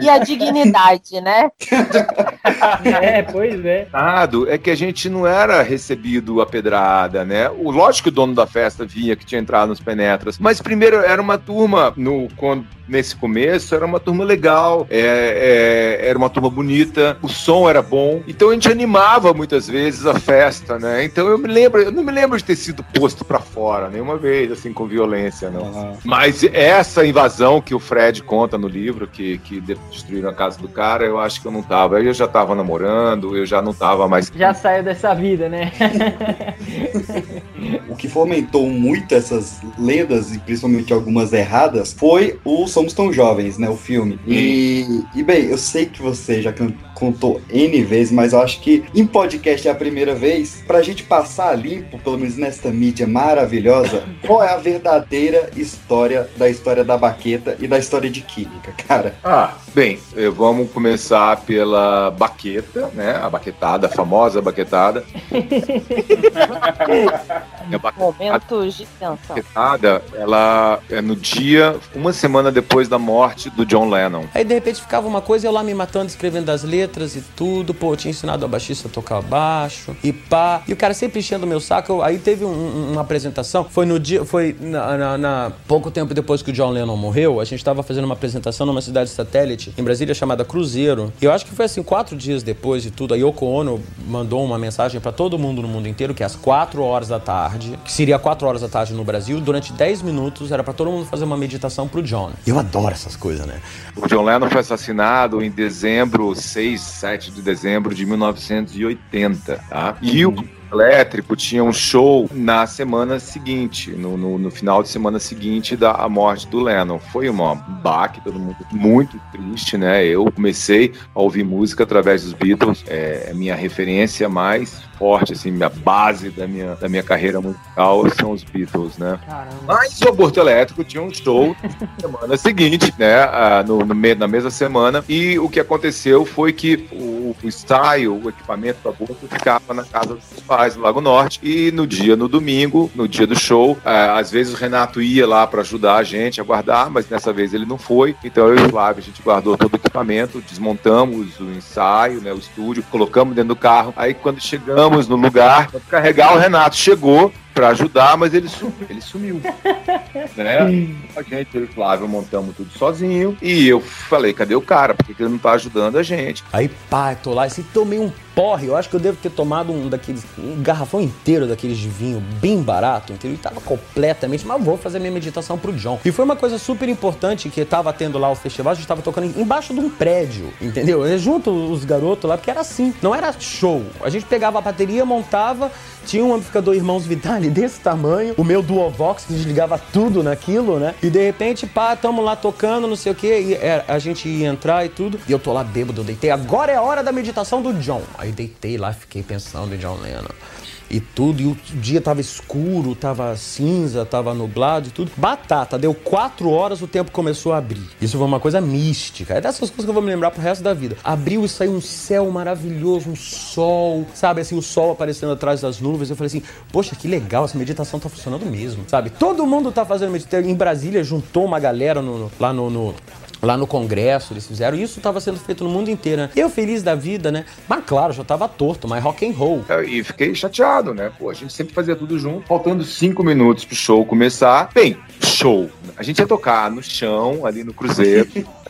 E a dignidade, né? É, pois é. É que a gente não era recebido a pedrada, né? O lógico que o dono da festa via que tinha entrado nos penetras, mas primeiro era uma turma no quando nesse começo era uma turma legal, é, é, era uma turma bonita, o som era bom, então a gente animava muitas vezes a festa, né? Então eu me lembro, eu não me lembro de ter sido posto pra fora nenhuma vez assim com violência, não. Mas essa invasão que o Fred conta no livro, que, que destruíram a casa do cara, eu acho que eu não tava. Eu já tava namorando, eu já não tava mais. Já saiu dessa vida, né? O que fomentou muito essas lendas, e principalmente algumas erradas, foi o Somos Tão Jovens, né? O filme. E, e bem, eu sei que você já can- contou N vezes, mas eu acho que em podcast é a primeira vez, pra gente passar a limpo, pelo menos nesta mídia maravilhosa, qual é a verdadeira história da história da baqueta e da história de química, cara. Ah, bem, eh, vamos começar pela baqueta, né? A baquetada, a famosa baquetada. E a Momentos de tensão. baquetada, ela é no dia, uma semana depois da morte do John Lennon. Aí de repente ficava uma coisa, eu lá me matando, escrevendo as letras. e tudo. Pô, eu tinha ensinado a baixista a tocar baixo e pá. E o cara sempre enchendo o meu saco. Eu- aí teve um- um- uma apresentação, foi no dia, foi na, na- na- pouco tempo depois que o John Lennon morreu, a gente tava fazendo uma apresentação numa cidade satélite em Brasília chamada Cruzeiro. E eu acho que foi assim, quatro dias depois de tudo, a Yoko Ono mandou uma mensagem pra todo mundo no mundo inteiro que às quatro horas da tarde, que seria quatro horas da tarde no Brasil, durante 10 minutos era pra todo mundo fazer uma meditação pro John. Eu adoro essas coisas, né? O John Lennon foi assassinado em dezembro, 6, 7 de dezembro de 1980, tá? E o Elétrico tinha um show na semana seguinte, no, no, no final de semana seguinte da morte do Lennon. Foi uma baque, todo mundo muito triste, né? Eu comecei a ouvir música através dos Beatles, é a minha referência mais forte, assim, minha base da minha, da minha carreira musical são os Beatles, né? Mas o Aborto Elétrico tinha um show na semana seguinte, né? ah, no, no na mesma semana. E o que aconteceu foi que o, o ensaio, o equipamento do aborto ficava na casa dos pais, no Lago Norte. E no dia, no domingo, no dia do show, ah, às vezes o Renato ia lá para ajudar a gente a guardar, mas dessa vez ele não foi. Então eu e o Flávio, a gente guardou todo o equipamento, desmontamos o ensaio, né? O estúdio, colocamos dentro do carro. Aí quando chegamos no lugar, carregar, o Renato. Chegou para ajudar, mas ele sumiu. Ele sumiu né? A gente, eu e o Flávio, montamos tudo sozinho. E eu falei, cadê o cara? Por que ele não tá ajudando a gente? Aí, pá, eu tô lá e assim, tomei um porre. Eu acho que eu devo ter tomado um daqueles. um garrafão inteiro daqueles de vinho bem barato, entendeu? E tava completamente. Mas vou fazer minha meditação pro John. E foi uma coisa super importante que tava tendo lá o festival. A gente tava tocando embaixo de um prédio, entendeu? Eu junto os garotos lá, porque era assim. Não era show. A gente pegava a bateria, montava. Tinha um amplificador Irmãos Desse tamanho, o meu Duovox desligava tudo naquilo, né? E de repente, pá, tamo lá tocando, não sei o quê, e é, a gente ia entrar e tudo. E eu tô lá bêbado, eu deitei. Agora é a hora da meditação do John. Aí deitei lá, fiquei pensando em John Lennon. E tudo, e o dia tava escuro, tava cinza, tava nublado e tudo. Batata, deu quatro horas, o tempo começou a abrir. Isso foi uma coisa mística. É dessas coisas que eu vou me lembrar pro resto da vida. Abriu e saiu um céu maravilhoso, um sol, sabe? Assim, o sol aparecendo atrás das nuvens. Eu falei assim, poxa, que legal, essa meditação tá funcionando mesmo, sabe? Todo mundo tá fazendo meditação. Em Brasília, juntou uma galera no- no- lá no- no Lá no congresso eles fizeram, isso estava sendo feito no mundo inteiro, né? Eu feliz da vida, né? Mas claro, já tava torto, mas rock and roll. E fiquei chateado, né? Pô, a gente sempre fazia tudo junto. Faltando cinco minutos pro show começar. Bem, show. A gente ia tocar no chão, ali no Cruzeiro.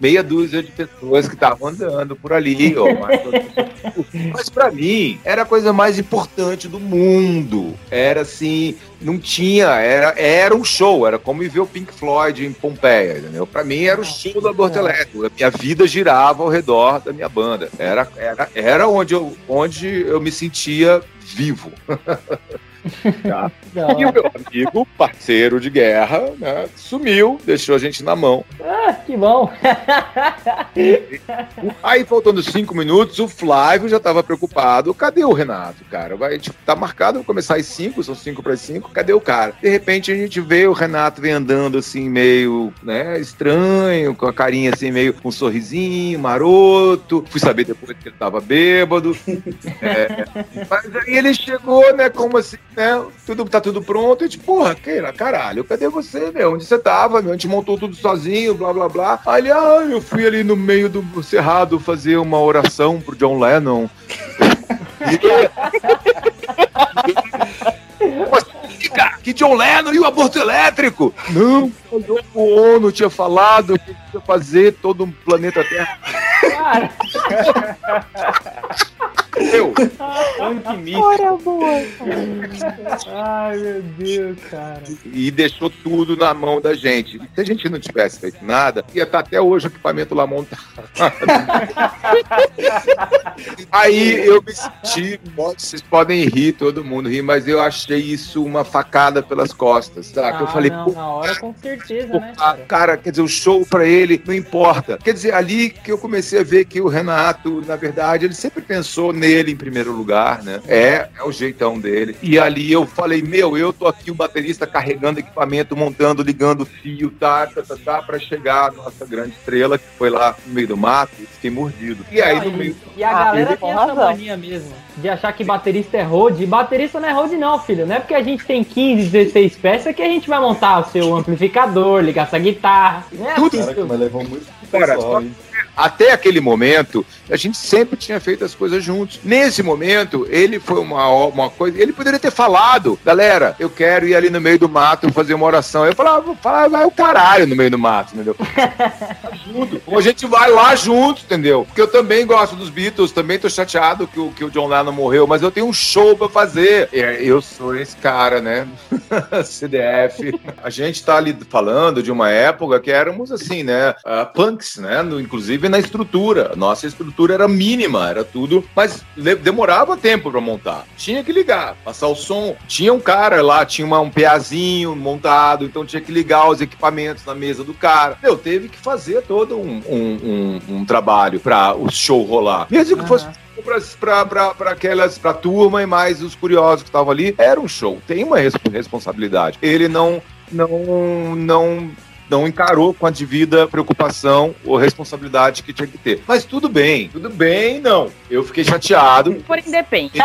Meia dúzia de pessoas que estavam andando por ali, ó. Mas, mas para mim, era a coisa mais importante do mundo. Era assim, não tinha, era, era um show, era como ver o Pink Floyd em Pompeia, entendeu? Pra mim era o show do Aborto Elétrico. A minha vida girava ao redor da minha banda. Era, era, era onde, eu, onde eu me sentia vivo. Tá? E o meu amigo, parceiro de guerra, né, sumiu, deixou a gente na mão. Ah, que bom. Aí, faltando cinco minutos, o Flávio já estava preocupado. Cadê o Renato, cara? Vai, tipo, tá marcado pra começar às cinco, são cinco para cinco. Cadê o cara? De repente, a gente vê o Renato vem andando assim, meio, né, estranho, com a carinha assim, meio com um sorrisinho, maroto. Fui saber depois que ele tava bêbado. É, mas aí ele chegou, né, como assim, né, tudo, tá tudo pronto. E tipo, porra, Keila, caralho, cadê você, meu? Onde você tava, meu? A gente montou tudo sozinho, blá, blá, blá. Ele, ah, eu fui ali no meio do cerrado fazer uma oração pro John Lennon. Cara, que John Lennon e o aborto elétrico? Não, o ONU tinha falado que ia fazer todo um planeta Terra. Eu. Olha, boa. Ai, meu Deus, cara. E deixou tudo na mão da gente. Se a gente não tivesse feito nada, ia estar até hoje o equipamento lá montado. Aí eu me senti, vocês podem rir, todo mundo ri, mas eu achei isso uma facada pelas costas, sabe? eu Ah, falei, não, pô, na hora com certeza, né, ah, cara? cara, quer dizer, o show pra ele não importa. Quer dizer, ali que eu comecei a ver que o Renato, na verdade, ele sempre pensou nele em primeiro lugar, né? É, é o jeitão dele. E ali eu falei, meu, eu tô aqui, o baterista carregando equipamento, montando, ligando fio, tá, tá, tá, tá, pra chegar à nossa grande estrela, que foi lá no meio do mato, e fiquei mordido. E aí, no meio. E a Ah, galera tem essa mania mesmo, de achar que baterista é road. Baterista não é road não, filho. Não é porque a gente tem 15, 16 peças que a gente vai montar o seu amplificador, ligar essa guitarra. Não é assim, Caraca, mas levou muito Cara, só- até aquele momento, a gente sempre tinha feito as coisas juntos. Nesse momento, ele foi uma, uma coisa. Ele poderia ter falado, galera, eu quero ir ali no meio do mato fazer uma oração. Eu falava, fala, vai o caralho no meio do mato, entendeu? junto. A gente vai lá junto, entendeu? Porque eu também gosto dos Beatles, também tô chateado que o, que o John Lennon morreu, mas eu tenho um show pra fazer. Eu sou esse cara, né? CDF. A gente tá ali falando de uma época que éramos assim, né? ah, punks, né? No- inclusive na estrutura. Nossa estrutura era mínima, era tudo, mas demorava tempo pra montar. Tinha que ligar, passar o som. Tinha um cara lá, tinha uma- um peazinho montado, então tinha que ligar os equipamentos na mesa do cara. Eu teve que fazer todo um, um, um- um trabalho pra o show rolar. Mesmo que fosse para aquelas para turma e mais os curiosos que estavam ali. Era um show tem uma res- responsabilidade. Ele não não não não encarou com a devida preocupação ou responsabilidade que tinha que ter mas tudo bem tudo bem não eu fiquei chateado Porém, depende.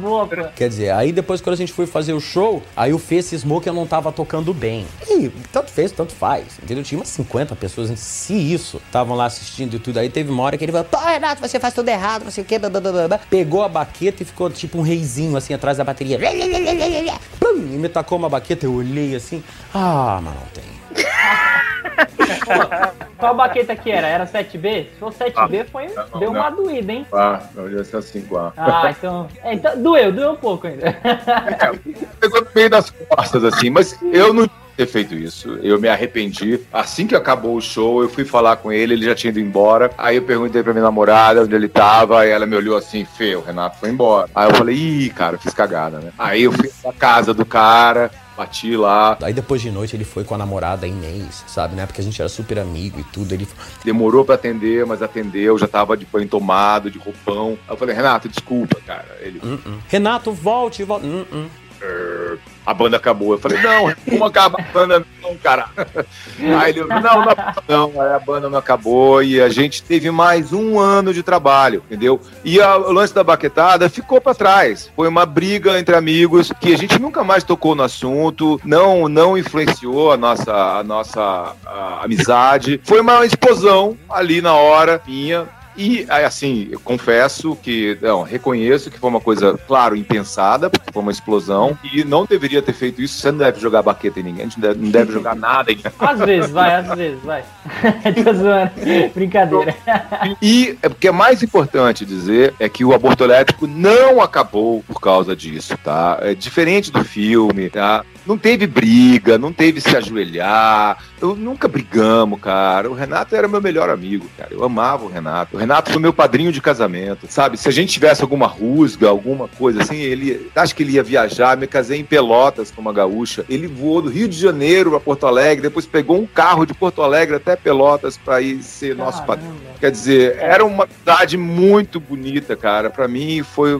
Boa, pô. Quer dizer, aí depois quando a gente foi fazer o show, aí o Fê cismou que eu não tava tocando bem. E tanto fez, tanto faz. Entendeu? Tinha umas 50 pessoas, se isso, estavam lá assistindo e tudo. Aí teve uma hora que ele falou, pô, Renato, você faz tudo errado, não sei o quê, blá, blá, blá, blá, blá." Pegou a baqueta e ficou tipo um reizinho assim atrás da bateria. Pum, e me tacou uma baqueta, eu olhei assim. Ah, mas não tem. Qual baqueta que era? Era 7B? Se for 7B, foi, não, deu uma não. doída, hein? ah não ia ser assim igual Ah, então, é, então. Doeu, doeu um pouco ainda. pegou no meio das costas, assim, mas eu não tinha ter feito isso. Eu me arrependi. Assim que acabou o show, eu fui falar com ele, ele já tinha ido embora. Aí eu perguntei pra minha namorada onde ele tava, aí ela me olhou assim, Fê, o Renato foi embora. Aí eu falei, ih, cara, fiz cagada, né? Aí eu fui pra casa do cara, bati lá. Aí depois de noite ele foi com a namorada Inês, sabe, né? Porque a gente era super amigo e tudo. Ele Demorou pra atender, mas atendeu, já tava de banho tomado, de roupão. Aí eu falei, Renato, desculpa, cara. Ele, Renato, volte, volte. Hum. "Er, a banda acabou. Eu falei, não, como acaba a banda cara? Aí ele, não, não, não, a banda não acabou e a gente teve mais um ano de trabalho, entendeu? E a- o lance da baquetada ficou pra trás. Foi uma briga entre amigos que a gente nunca mais tocou no assunto, não, não influenciou a nossa, a nossa a, amizade. Foi uma explosão ali na hora, minha. E assim, eu confesso que, não, reconheço que foi uma coisa, claro, impensada, porque foi uma explosão, e não deveria ter feito isso. Você não deve jogar baqueta em ninguém, a gente não deve, não deve jogar nada em Às vezes, vai, às vezes, vai. Tô zoando. Brincadeira. E é, o que é mais importante dizer é que o aborto elétrico não acabou por causa disso, tá? É diferente do filme, tá? Não teve briga, não teve se ajoelhar. Eu nunca brigamos, cara. O Renato era meu melhor amigo, cara. Eu amava o Renato. O Renato foi meu padrinho de casamento, sabe? Se a gente tivesse alguma rusga, alguma coisa assim, ele acho que ele ia viajar. Me casei em Pelotas com uma gaúcha. Ele voou do Rio de Janeiro para Porto Alegre, depois pegou um carro de Porto Alegre até Pelotas para ir ser nosso padrinho. Quer dizer, era uma cidade muito bonita, cara. Pra mim foi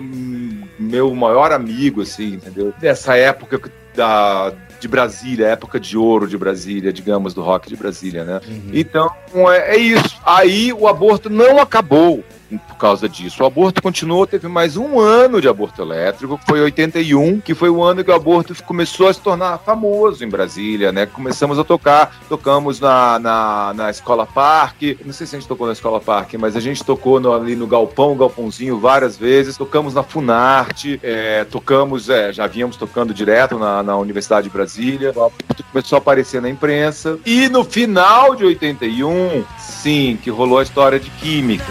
meu maior amigo, assim, entendeu? Dessa época que- da, de Brasília, época de ouro de Brasília, digamos, do rock de Brasília, né? Então, é, é isso. Aí o aborto não acabou por causa disso. O aborto continuou, teve mais um ano de aborto elétrico, que foi 81, que foi o ano que o aborto começou a se tornar famoso em Brasília, né? Começamos a tocar, tocamos na, na, na Escola Parque, não sei se a gente tocou na Escola Parque, mas a gente tocou no- ali no Galpão, Galpãozinho várias vezes, tocamos na Funarte, é, tocamos, é, já vínhamos tocando direto na, na Universidade de Brasília, o aborto começou a aparecer na imprensa, e no final de 81, sim, que rolou a história de Química.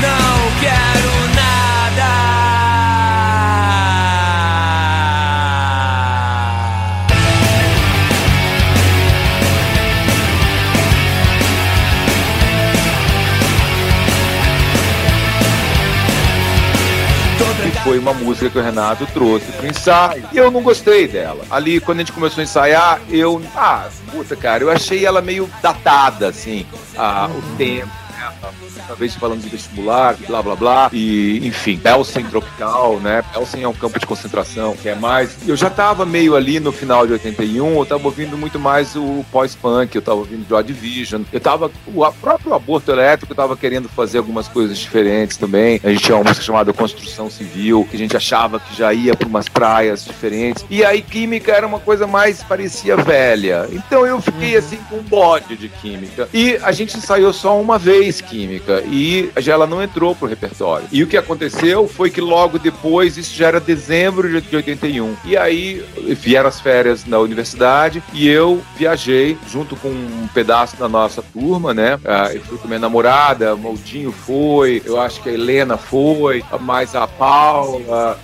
Não quero nada. foi uma música que o Renato trouxe pro ensaio. E eu não gostei dela. Ali, quando a gente começou a ensaiar, eu. Ah, puta, cara, eu achei ela meio datada, assim. Ah, O tempo. Uma vez falando de vestibular, blá blá blá, e enfim, Belsen Tropical, né? Belsen é um campo de concentração, que é mais. Eu já tava meio ali no final de 81, eu tava ouvindo muito mais o pós-punk, eu tava ouvindo Joy Division, eu tava. O próprio aborto elétrico, eu tava querendo fazer algumas coisas diferentes também. A gente tinha uma música chamada Construção Civil, que a gente achava que já ia para umas praias diferentes. E aí, química era uma coisa mais parecia velha. Então eu fiquei assim com um bode de química. E a gente ensaiou só uma vez química e já ela não entrou pro repertório. E o que aconteceu foi que logo depois, isso já era dezembro de 81. E aí vieram as férias na universidade e eu viajei junto com um pedaço da nossa turma, né? Ah, Eu fui com minha namorada, o Maldinho foi, eu acho que a Helena foi, mais a Paula,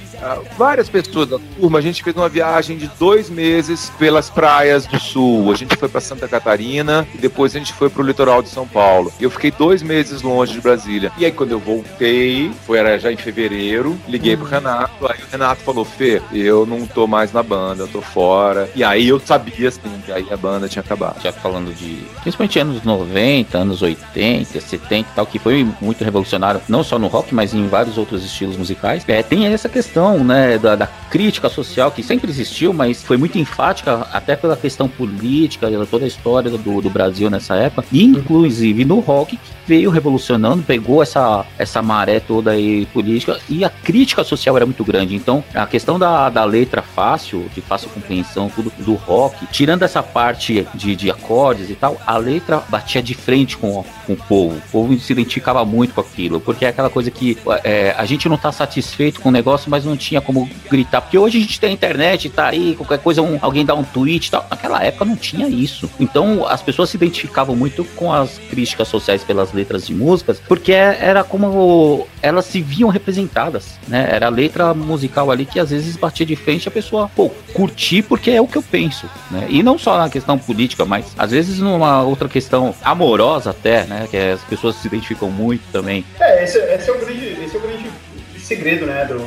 várias pessoas da turma. A gente fez uma viagem de dois meses pelas praias do sul. A gente foi para Santa Catarina e depois a gente foi para o litoral de São Paulo. E eu fiquei dois meses longe de Brasília. E aí, quando eu voltei, foi era já em fevereiro, liguei pro Renato. Aí o Renato falou: Fê, eu não tô mais na banda, eu tô fora. E aí eu sabia, assim, que aí a banda tinha acabado. Já falando de. Principalmente anos 90, anos 80, 70 e tal, que foi muito revolucionário, não só no rock, mas em vários outros estilos musicais. É, tem essa questão, né, da, da crítica social que sempre existiu, mas foi muito enfática, até pela questão política, toda a história do, do Brasil nessa época, e inclusive no rock, que veio revolucionando, pegou essa, essa maré toda aí política, e a crítica social era muito grande. Então, a questão da, da letra fácil, de fácil compreensão, tudo do rock, tirando essa parte de, de acordes e tal, a letra batia de frente com, com o povo. O povo se identificava muito com aquilo, porque é aquela coisa que é, a gente não tá satisfeito com o negócio, mas não tinha como gritar. Porque hoje a gente tem a internet, tá aí, qualquer coisa, um- alguém dá um tweet e tal. Naquela época não tinha isso. Então as pessoas se identificavam muito com as críticas sociais pelas letras de músicas, porque era como elas se viam representadas, né? Era a letra musical ali que às vezes batia de frente a pessoa, pô, curtir porque é o que eu penso, né? E não só na questão política, mas às vezes numa outra questão amorosa até, né? Que as pessoas se identificam muito também. É, esse, esse é o grande, esse é o grande segredo, né, do,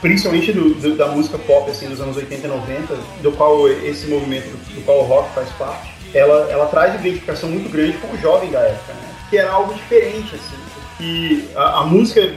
principalmente do, do- da música pop, assim, dos anos 80 e 90, do qual esse movimento, do, qual o rock faz parte, ela, ela traz identificação muito grande com o jovem da época, né, que era algo diferente, assim, porque a, a música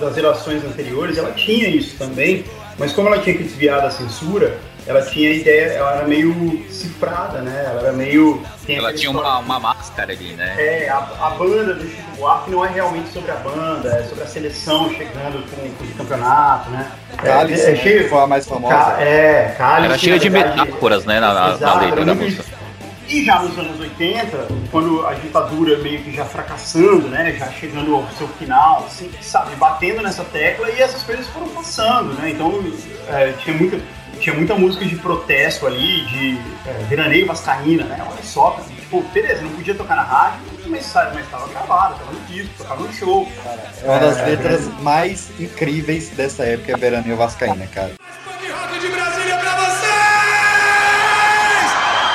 das gerações anteriores, ela tinha isso também, mas como ela tinha que desviar da censura, ela tinha a ideia, ela era meio cifrada, né, ela era meio... tem Ela tinha uma, uma máscara ali, né? é, a, a banda do Chico Buarque não é realmente sobre a banda, é sobre a seleção chegando com, com o campeonato, né? Cálice, é, né, que foi a mais famosa. É, Cálice. Era cheia de metáforas, né, na, na- na letra da música. E já nos anos 80, quando a ditadura meio que já fracassando, né, já chegando ao seu final, assim, sabe, batendo nessa tecla e essas coisas foram passando, né? Então é, tinha muita tinha muita música de protesto ali, de é, veraneio vascaína, né? Olha só, cara, tipo, beleza, não podia tocar na rádio, mas mas estava gravado, estava no disco, tocava no show. É uma das É, letras mais incríveis dessa época, é Veraneio Vascaína, cara. de Brasília pra vocês!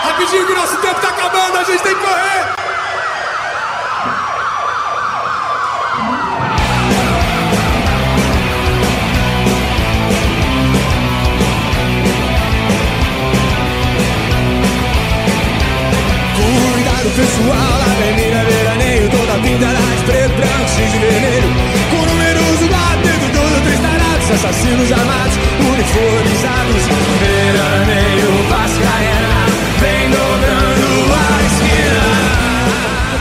Rapidinho que o nosso tempo tá acabando, a gente tem que correr! Cuidado pessoal, avenida veraneio Toda pintada de preto, branco, X e vermelho. Com números do dentro tudo tristarados Assassinos armados, uniformizados. Veraneio Vascaína Vem dobrando a esquina.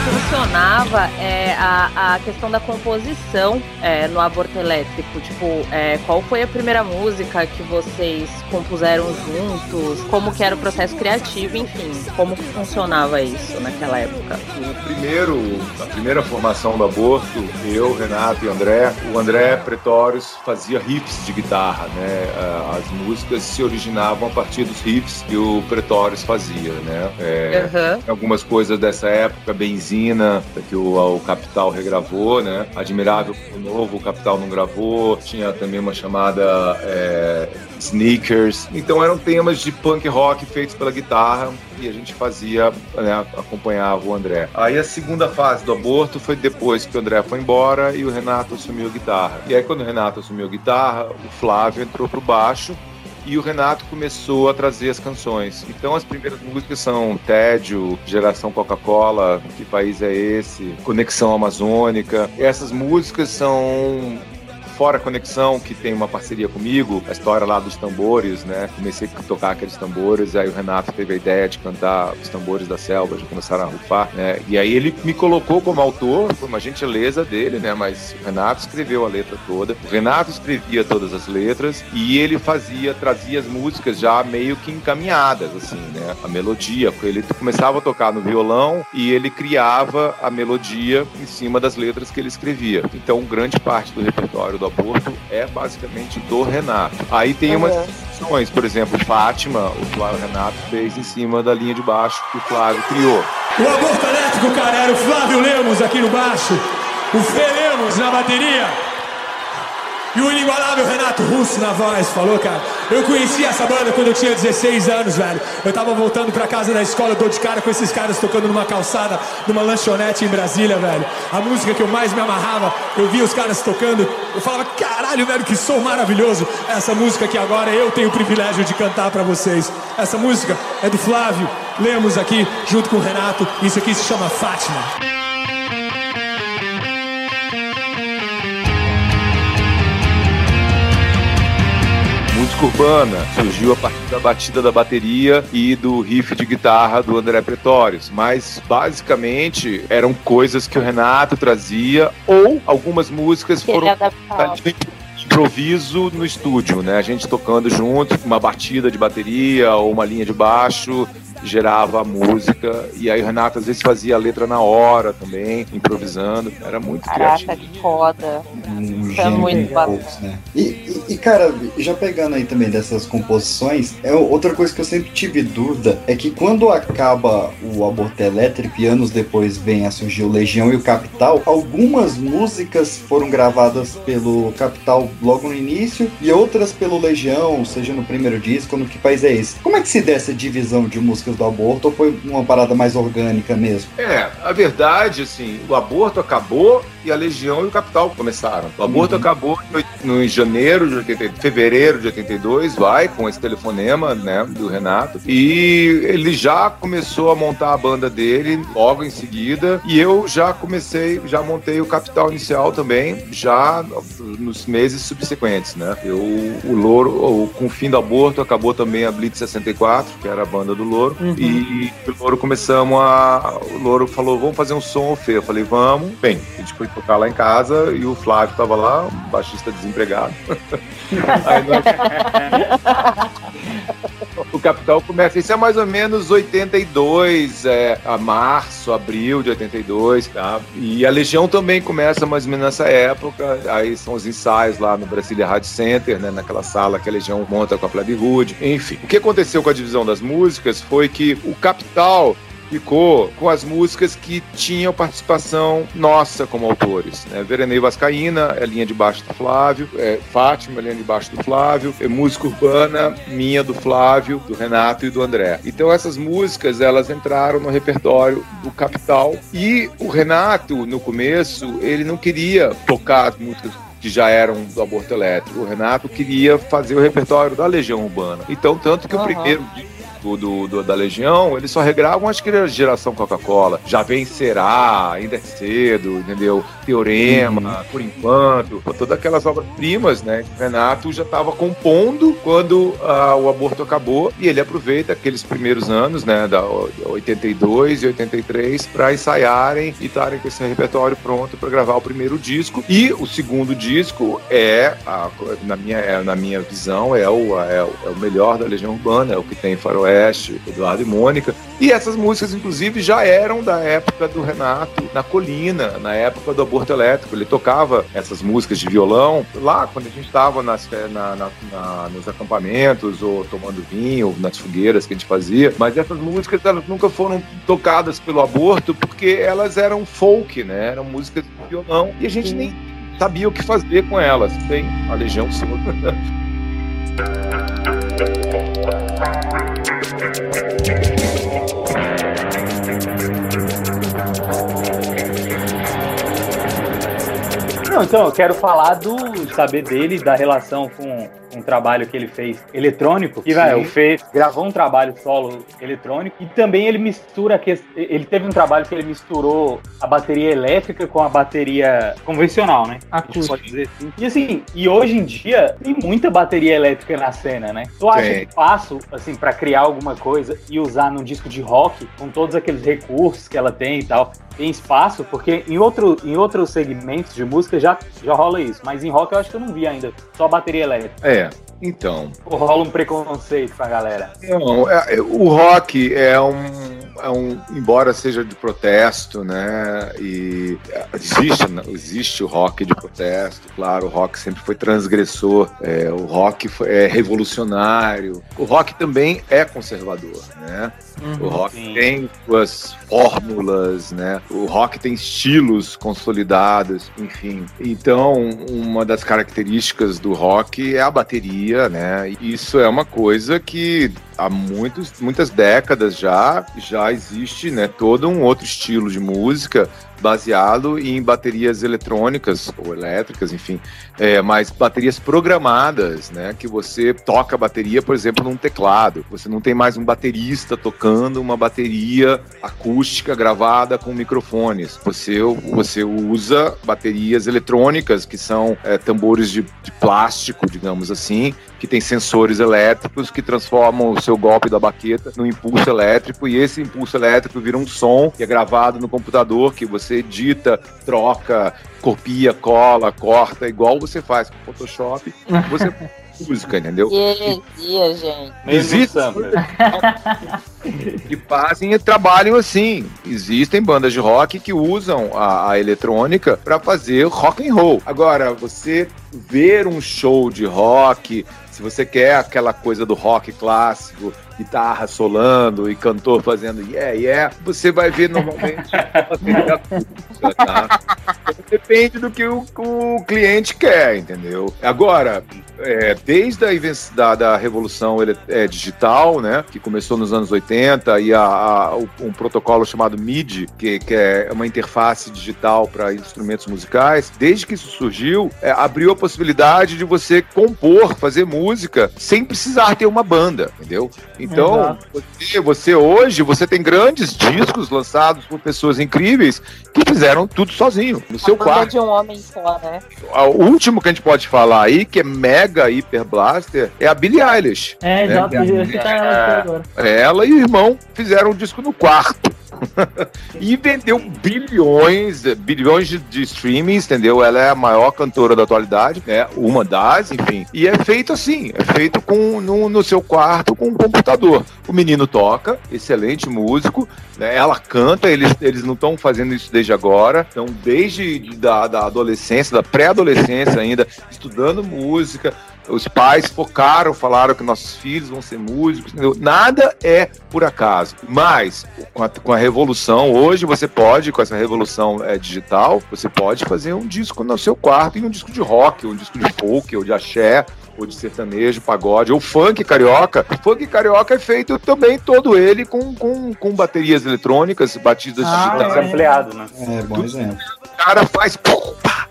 Funcionava é, a, a questão da composição é, no aborto elétrico? Tipo, é, qual foi a primeira música que vocês compuseram juntos? Como que era o processo criativo, enfim, como funcionava isso naquela época? O primeiro, a primeira formação do aborto, eu, Renato e André, o André Pretórios fazia riffs de guitarra, né? Ah, As músicas se originavam a partir dos riffs que o Pretórios fazia, né? É, Aham. Algumas coisas dessa época, Benzina, que o, o Capital regravou, né? Admirável o Novo, o Capital não gravou. Tinha também uma chamada é, Sneakers. Então eram temas de punk rock feitos pela guitarra e a gente fazia, né, acompanhava o André. Aí a segunda fase do aborto foi depois que o André foi embora e o Renato assumiu a guitarra. E aí quando o Renato assumiu a guitarra, o Flávio entrou pro baixo e o Renato começou a trazer as canções. Então as primeiras músicas são Tédio, Geração Coca-Cola, Que País é Esse, Conexão Amazônica. Essas músicas são Fora Conexão, que tem uma parceria comigo, a história lá dos tambores, né? Comecei a tocar aqueles tambores, aí o Renato teve a ideia de cantar os tambores da selva, já começaram a rufar, né? E aí ele me colocou como autor, foi uma gentileza dele, né? Mas o Renato escreveu a letra toda, o Renato escrevia todas as letras e ele fazia, trazia as músicas já meio que encaminhadas, assim, né? A melodia, ele começava a tocar no violão e ele criava a melodia em cima das letras que ele escrevia. Então, grande parte do repertório do aborto é basicamente do Renato. Aí tem umas exceções, por exemplo, Fátima, o Flávio Renato fez em cima da linha de baixo que o Flávio criou. O aborto elétrico, cara, era o Flávio Lemos aqui no baixo, o Fê Lemos na bateria e o inigualável Renato Russo na voz, falou, cara? Eu conheci essa banda quando eu tinha 16 anos, velho. Eu tava voltando pra casa da escola, eu dou de cara com esses caras tocando numa calçada, numa lanchonete em Brasília, velho. A música que eu mais me amarrava, eu via os caras tocando, eu falava, caralho, velho, que som maravilhoso. Essa música que agora eu tenho o privilégio de cantar pra vocês. Essa música é do Flávio Lemos aqui, junto com o Renato. Isso aqui se chama Fátima. Música urbana. Surgiu a partir da batida da bateria e do riff de guitarra do André Pretórios, mas basicamente eram coisas que o Renato trazia ou algumas músicas Que foram improviso no estúdio, né? A gente tocando junto, uma batida de bateria ou uma linha de baixo gerava a música e aí o Renato às vezes fazia a letra na hora também, improvisando. Era muito criativo. Caraca, que foda. Um Isso é muito bacana. né? E, e- e, cara, já pegando aí também dessas composições, é outra coisa que eu sempre tive dúvida é que quando acaba o aborto elétrico e anos depois vem a surgir o Legião e o Capital, algumas músicas foram gravadas pelo Capital logo no início e outras pelo Legião, seja no primeiro disco ou no Que País é Esse? Como é que se dá essa divisão de músicas do aborto ou foi uma parada mais orgânica mesmo? É, a verdade, assim, o aborto acabou e a Legião e o Capital começaram. O aborto acabou em oit- no, janeiro de 80, fevereiro de 82, vai, com esse telefonema, né, do Renato. E ele já começou a montar a banda dele logo em seguida. E eu já comecei, já montei o Capital inicial também, já nos meses subsequentes, né. Eu, o Louro, o- com o fim do aborto, acabou também a Blitz 64, que era a banda do Louro. E o Louro começamos a. O Louro falou: vamos fazer um som, Fê. Eu falei: vamos. Bem, a gente foi tocar lá em casa e o Flávio tava lá, um baixista desempregado. Nós- o Capital começa. Isso é mais ou menos 82, é, a março, abril de 82, tá? E a Legião também começa mais ou menos nessa época. Aí são os ensaios lá no Brasília Rádio Center, né? Naquela sala que a Legião monta com a Plebe Hood. Enfim, o que aconteceu com a divisão das músicas foi que o Capital ficou com as músicas que tinham participação nossa como autores. Né? Verenei Vascaína, é linha de baixo do Flávio, é, Fátima, é linha de baixo do Flávio, é música urbana, minha do Flávio, do Renato e do André. Então essas músicas, elas entraram no repertório do Capital e o Renato, no começo, ele não queria tocar as músicas que já eram do aborto elétrico. O Renato queria fazer o repertório da Legião Urbana. Então, tanto que o Aham. primeiro disco do, do- da Legião, eles só regravam acho que era geração Coca-Cola. Já vencerá, ainda é cedo, entendeu? Teorema, por enquanto, todas aquelas obras-primas, né? que o Renato já estava compondo quando ah, o aborto acabou e ele aproveita aqueles primeiros anos, né? Da 82 e 83, para ensaiarem e estarem com esse repertório pronto para gravar o primeiro disco. E o segundo disco é, a- na, minha, é, na minha visão, é o, é, o- é o melhor da Legião Urbana, é o que tem Faroeste, Eduardo e Mônica. E essas músicas, inclusive, já eram da época do Renato na Colina, na época do aborto elétrico. Ele tocava essas músicas de violão lá quando a gente estava nas, na- na- na- nos acampamentos ou tomando vinho, nas fogueiras que a gente fazia. Mas essas músicas elas nunca foram tocadas pelo aborto porque elas eram folk, né? Eram músicas de violão e a gente nem sabia o que fazer com elas. Tem a Legião Sul. Não, então eu quero falar do saber dele, da relação com, um trabalho que ele fez eletrônico. E, velho, o Fê gravou um trabalho solo eletrônico. E também ele mistura. Que, ele teve um trabalho que ele misturou a bateria elétrica com a bateria convencional, né? A gente pode dizer assim. E assim, e hoje em dia tem muita bateria elétrica na cena, né? Tu acha Tem. que fácil, assim, pra criar alguma coisa e usar num disco de rock, com todos aqueles recursos que ela tem e tal, tem espaço? Porque em, outro, em outros segmentos de música já, já rola isso, mas em rock eu acho que eu não vi ainda, só bateria elétrica. É, então. Rola um preconceito pra galera? Não, é- é- o rock é um, é um, embora seja de protesto, né? E existe, né, existe o rock de protesto, claro, o rock sempre foi transgressor, é, o rock foi- é revolucionário, o rock também é conservador, né? Uhum, o rock tem suas fórmulas, né? O rock tem estilos consolidados, enfim. Então, uma das características do rock é a bateria, né? Isso é uma coisa que há muitos, muitas décadas já já existe, né? Todo um outro estilo de música baseado em baterias eletrônicas ou elétricas, enfim, é, mas baterias programadas, né? Que você toca a bateria, por exemplo, num teclado. Você não tem mais um baterista tocando uma bateria acústica gravada com microfones. Você, você usa baterias eletrônicas, que são é, tambores de, de plástico, digamos assim, que tem sensores elétricos que transformam o seu golpe da baqueta no impulso elétrico e esse impulso elétrico vira um som que é gravado no computador que você edita, troca, copia, cola, corta, igual você faz com Photoshop. Você música, entendeu? Que heresia, gente. Existe que fazem e trabalham assim. Existem bandas de rock que usam a, a eletrônica para fazer rock and roll. Agora, você ver um show de rock, se você quer aquela coisa do rock clássico, guitarra solando e cantor fazendo yeah, yeah, você vai ver normalmente? Depende do que o, o cliente quer, entendeu? Agora, é, desde a da, da revolução ele- é, digital, né, que começou nos anos 80, e a, a- um protocolo chamado MIDI, que, que é uma interface digital para instrumentos musicais, desde que isso surgiu, é, abriu a possibilidade de você compor, fazer música, sem precisar ter uma banda, entendeu? Então, você, você hoje, você tem grandes discos lançados por pessoas incríveis que fizeram tudo sozinho, no seu Banda quarto. de um homem só, né? O último que a gente pode falar aí, que é mega hiper blaster, é a Billie Eilish. É, né? exato, eu ia citar ela e o irmão fizeram um disco no quarto. E vendeu bilhões, bilhões de, de streamings, entendeu? Ela é a maior cantora da atualidade, né? Uma das, enfim. E é feito assim, é feito com no, no seu quarto com um computador. O menino toca, excelente músico, né? Ela canta, eles, eles não estão fazendo isso desde agora, então desde de- da, da adolescência, da pré-adolescência ainda, estudando música, os pais focaram, falaram que nossos filhos vão ser músicos. entendeu? Nada é por acaso. Mas, com a, com a revolução, hoje você pode, com essa revolução é, digital, você pode fazer um disco no seu quarto e um disco de rock, um disco de folk, ou de axé, ou de sertanejo, pagode, ou funk carioca. Funk carioca é feito também todo ele com, com, com baterias eletrônicas, batidas Ah, digitais. é ampliado, né? É, bom exemplo. O cara faz pum, pá,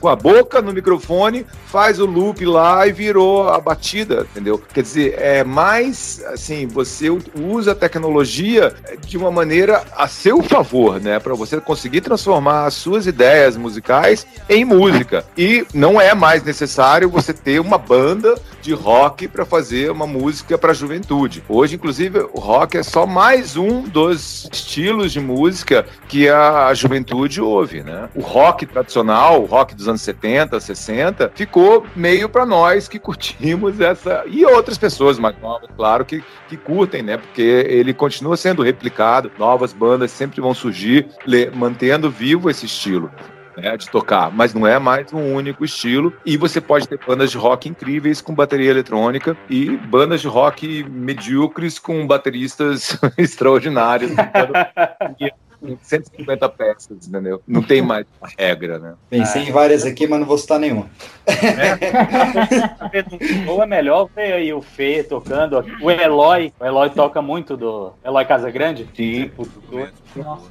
com a boca no microfone, faz o loop lá e virou a batida, entendeu? Quer dizer, é mais assim, você usa a tecnologia de uma maneira a seu favor, né, para você conseguir transformar as suas ideias musicais em música. E não é mais necessário você ter uma banda de rock para fazer uma música para a juventude. Hoje, inclusive, o rock é só mais um dos estilos de música que a juventude ouve, né? O rock tradicional, rock dos anos 70, 60, ficou meio para nós que curtimos essa e outras pessoas mais novas, claro que que curtem, né? Porque ele continua sendo replicado, novas bandas sempre vão surgir, mantendo vivo esse estilo né, de tocar, mas não é mais um único estilo. E você pode ter bandas de rock incríveis com bateria eletrônica e bandas de rock medíocres com bateristas extraordinários. com 150 peças, entendeu? Não tem mais uma regra, né? Pensei em várias aqui, mas não vou citar nenhuma. Ou é melhor ver aí o Fê tocando. O Eloy, o Eloy toca muito do Eloy Casagrande. Sim.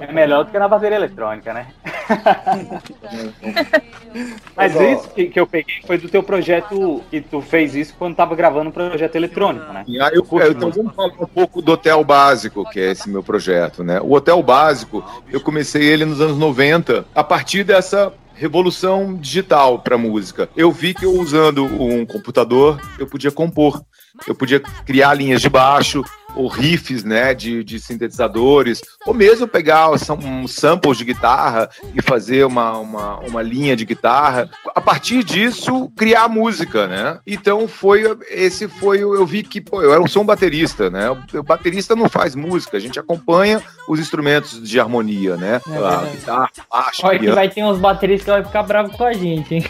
É melhor do que na bateria eletrônica, né? Mas isso que, que eu peguei foi do teu projeto, que tu fez isso quando tava gravando um projeto eletrônico, né? E aí eu, eu, então vamos falar um pouco do Hotel Básico, que é esse meu projeto, né? O Hotel Básico, eu comecei ele nos anos 90, a partir dessa revolução digital para música. Eu vi que eu usando um computador, eu podia compor. Eu podia criar linhas de baixo, ou riffs, né, de, de sintetizadores, ou mesmo pegar um samples de guitarra e fazer uma, uma, uma linha de guitarra. A partir disso, criar música, né? Então foi esse foi o- eu vi que pô, eu era um som baterista, né? O, baterista não faz música, a gente acompanha os instrumentos de harmonia, né? É a guitarra, baixo, Olha que vai ter uns bateristas que vai ficar bravo com a gente, hein?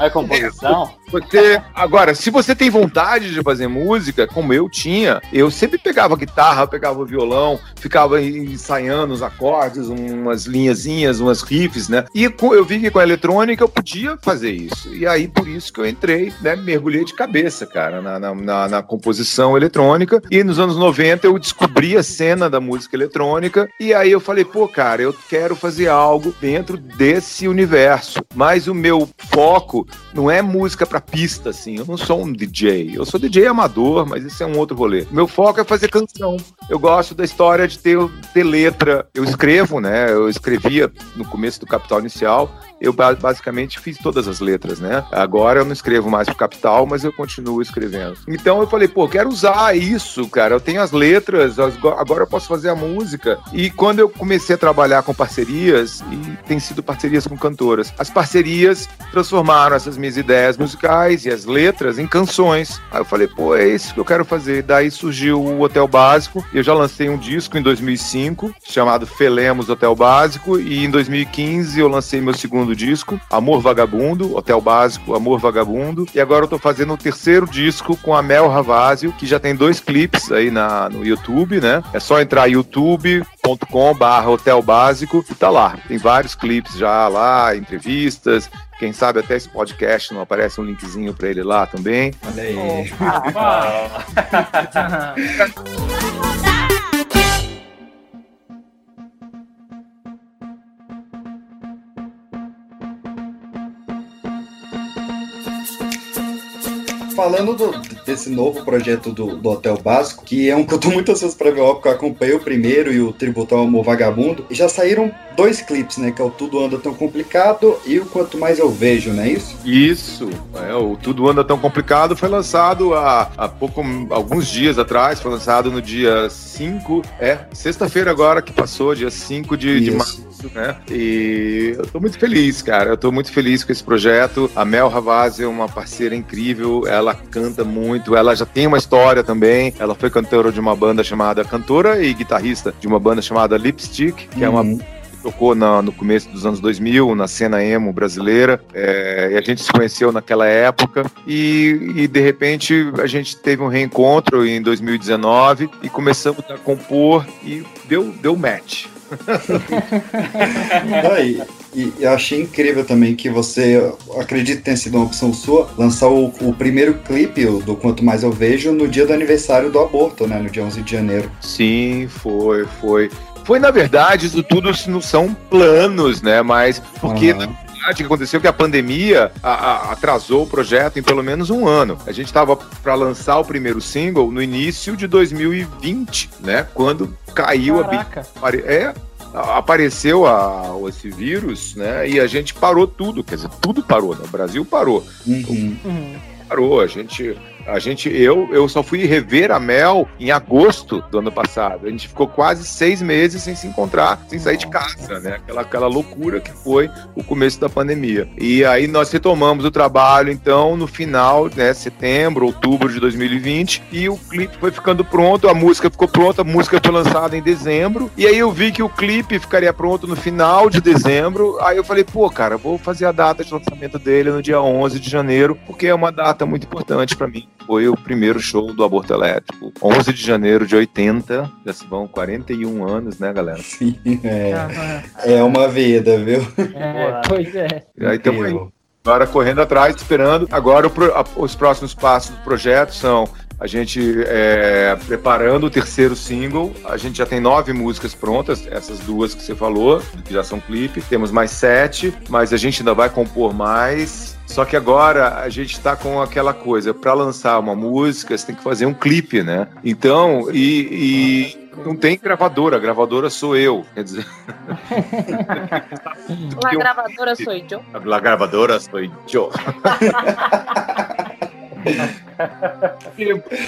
É composição? Você, agora, se você tem vontade de fazer música, como eu tinha, eu sempre pegava guitarra, pegava violão, ficava ensaiando os acordes, umas linhazinhas, umas riffs, né? E eu vi que com a eletrônica eu podia fazer isso. E aí, por isso que eu entrei, né? Mergulhei de cabeça, cara, na, na, na- na composição eletrônica. E nos anos 90 eu descobri a cena da música eletrônica. E aí eu falei, pô, cara, eu quero fazer algo dentro desse universo. Mas o meu foco não é música pra pista, assim. Eu não sou um DJ. Eu sou DJ amador, mas isso é um outro rolê. Meu foco é fazer canção. Eu gosto da história de ter, ter letra. Eu escrevo, né? Eu escrevia no começo do Capital Inicial. Eu ba- basicamente fiz todas as letras, né? Agora eu não escrevo mais pro Capital, mas eu continuo escrevendo. Então eu falei, pô, quero usar isso, cara. Eu tenho as letras, as- agora eu posso fazer a música. E quando eu comecei a trabalhar com parcerias, e tem sido parcerias com cantoras, as parcerias transformaram essas minhas ideias musicais e as letras em canções. Aí eu falei, pô, é isso que eu quero fazer. Daí surgiu o Hotel Básico. Eu já lancei um disco em 2005, chamado Felemos Hotel Básico, e em 2015 eu lancei meu segundo disco, Amor Vagabundo, Hotel Básico, Amor Vagabundo, e agora eu tô fazendo o terceiro disco com a Mel Ravazio, que já tem dois clipes aí na, no YouTube, né? É só entrar youtube.com barra Hotel Básico e tá lá. Tem vários clipes já lá, entrevistas, quem sabe até esse podcast não aparece um linkzinho pra ele lá também. Olha aí. Falando do- desse novo projeto do, do Hotel Básico, que é um que eu tô muito ansioso pra ver, ó, porque eu acompanhei o primeiro e o Tributo ao Amor Vagabundo, já saíram dois clipes, né? Que é o Tudo Anda Tão Complicado e o Quanto Mais Eu Vejo, não é isso? Isso, é, o Tudo Anda Tão Complicado foi lançado há, há pouco, alguns dias atrás, foi lançado no dia 5, é, sexta-feira agora que passou, dia 5 de, de Isso. né? E eu tô muito feliz, cara, eu tô muito feliz com esse projeto. A Mel Ravazzi é uma parceira incrível, ela canta muito, ela já tem uma história também, ela foi cantora de uma banda chamada, cantora e guitarrista de uma banda chamada Lipstick, que é uma Uhum. tocou na- no começo dos anos 2000, na cena emo brasileira, é, e a gente se conheceu naquela época, e, e, de repente a gente teve um reencontro em 2019 e começamos a compor e deu, deu match. Aí, e eu achei incrível também que você, acredito que tenha sido uma opção sua, lançar o, o primeiro clipe do Quanto Mais Eu Vejo no dia do aniversário do aborto, né? No dia 11 de janeiro. Sim, foi, foi. Foi, na verdade, isso tudo não são planos, né? Mas porque Aham. Verdade o que aconteceu é que a pandemia a- a- atrasou o projeto em pelo menos um ano. A gente estava para lançar o primeiro single no início de 2020, né? Quando caiu a Caraca. é a- apareceu a, esse vírus, né? E a gente parou tudo, quer dizer, tudo parou, né? O Brasil parou Uhum. parou. A gente, a gente, eu, eu só fui rever a Mel em agosto do ano passado. A gente ficou quase seis meses sem se encontrar, sem sair de casa, né? Aquela, aquela loucura que foi o começo da pandemia. E aí nós retomamos o trabalho, então, no final, né? Setembro, outubro de 2020, e o clipe foi ficando pronto, a música ficou pronta, a música foi lançada em dezembro, e aí eu vi que o clipe ficaria pronto no final de dezembro. Aí eu falei, pô, cara, vou fazer a data de lançamento dele no dia 11 de janeiro, porque é uma data muito importante pra mim. Foi o primeiro show do Aborto Elétrico. 11 de janeiro de 80, já se vão 41 anos, né, galera? Sim, é, é uma vida, viu? É, pois é. E aí estamos aí. Agora correndo atrás, esperando. Agora pro- a- os próximos passos do projeto são a gente é, preparando o terceiro single. A gente já tem nove músicas prontas, essas duas que você falou, que já são clipe. Temos mais sete, mas a gente ainda vai compor mais. Só que agora a gente tá com aquela coisa, para lançar uma música, você tem que fazer um clipe, né? Então, e, e não tem gravadora, a gravadora sou eu. Quer dizer. La gravadora sou eu. La gravadora sou eu.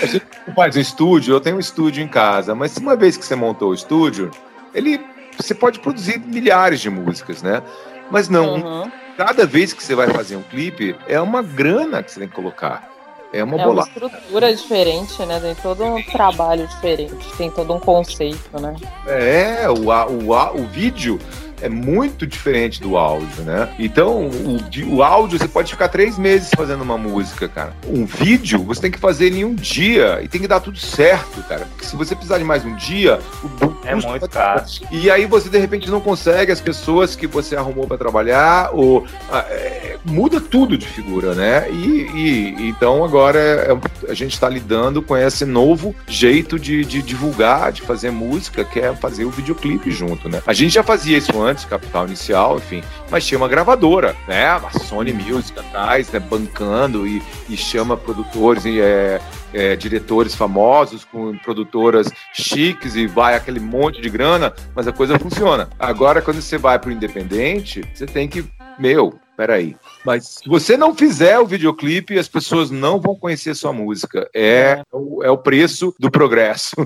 A gente faz um estúdio, eu tenho um estúdio em casa, mas uma vez que você montou o estúdio, ele você pode produzir milhares de músicas, né? Mas não, Uhum. Cada vez que você vai fazer um clipe, é uma grana que você tem que colocar. É uma É uma estrutura diferente, né? Tem todo um trabalho diferente, tem todo um conceito, né? É, o, o, o vídeo é muito diferente do áudio, né? Então, o, o áudio você pode ficar três meses fazendo uma música, cara. Um vídeo você tem que fazer em um dia e tem que dar tudo certo, cara. Porque se você precisar de mais um dia, o É muito caro. e aí você de repente não consegue as pessoas que você arrumou para trabalhar, ou ah, é, muda tudo de figura, né? E, e- então agora é- a gente está lidando com esse novo jeito de, de divulgar, de fazer música, que é fazer o videoclipe junto, né? A gente já fazia isso antes, Capital Inicial, enfim, mas tinha uma gravadora, né? A Sony Music atrás, né? Bancando e, e chama produtores e é, é, diretores famosos com produtoras chiques e vai aquele monte de grana, mas a coisa funciona. Agora, quando você vai pro independente, você tem que, meu, peraí. Mas se você não fizer o videoclipe, as pessoas não vão conhecer sua música. É, o, é o preço do progresso.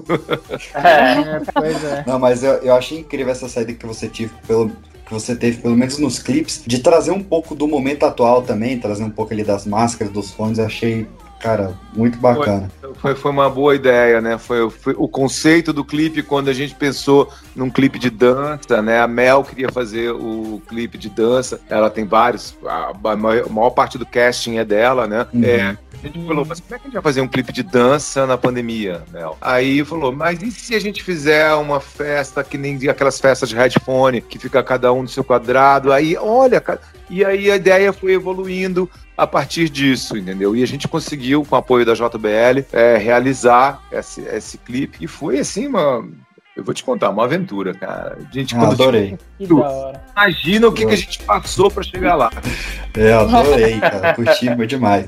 É, pois é. Não, mas eu, eu achei incrível essa saída que você tive pelo que você teve, pelo menos nos clipes, de trazer um pouco do momento atual também, trazer um pouco ali das máscaras, dos fones, eu achei, cara, muito bacana. Foi, foi uma boa ideia, né? Foi, foi o conceito do clipe quando a gente pensou num clipe de dança, né? A Mel queria fazer o clipe de dança. Ela tem vários, a, a maior, a maior parte do casting é dela, né? Uhum. É, a gente falou, mas como é que a gente vai fazer um clipe de dança na pandemia, Mel? Aí falou, mas e se a gente fizer uma festa que nem aquelas festas de headphone, que fica cada um no seu quadrado? Aí, olha, e aí a ideia foi evoluindo a partir disso, entendeu? E a gente conseguiu, com o apoio da JBL, é, realizar esse, esse clipe. E foi assim, uma. Eu vou te contar, uma aventura, cara. A gente, Ah, adorei. Imagina o que, que a gente passou para chegar lá. É, adorei, cara, curti demais.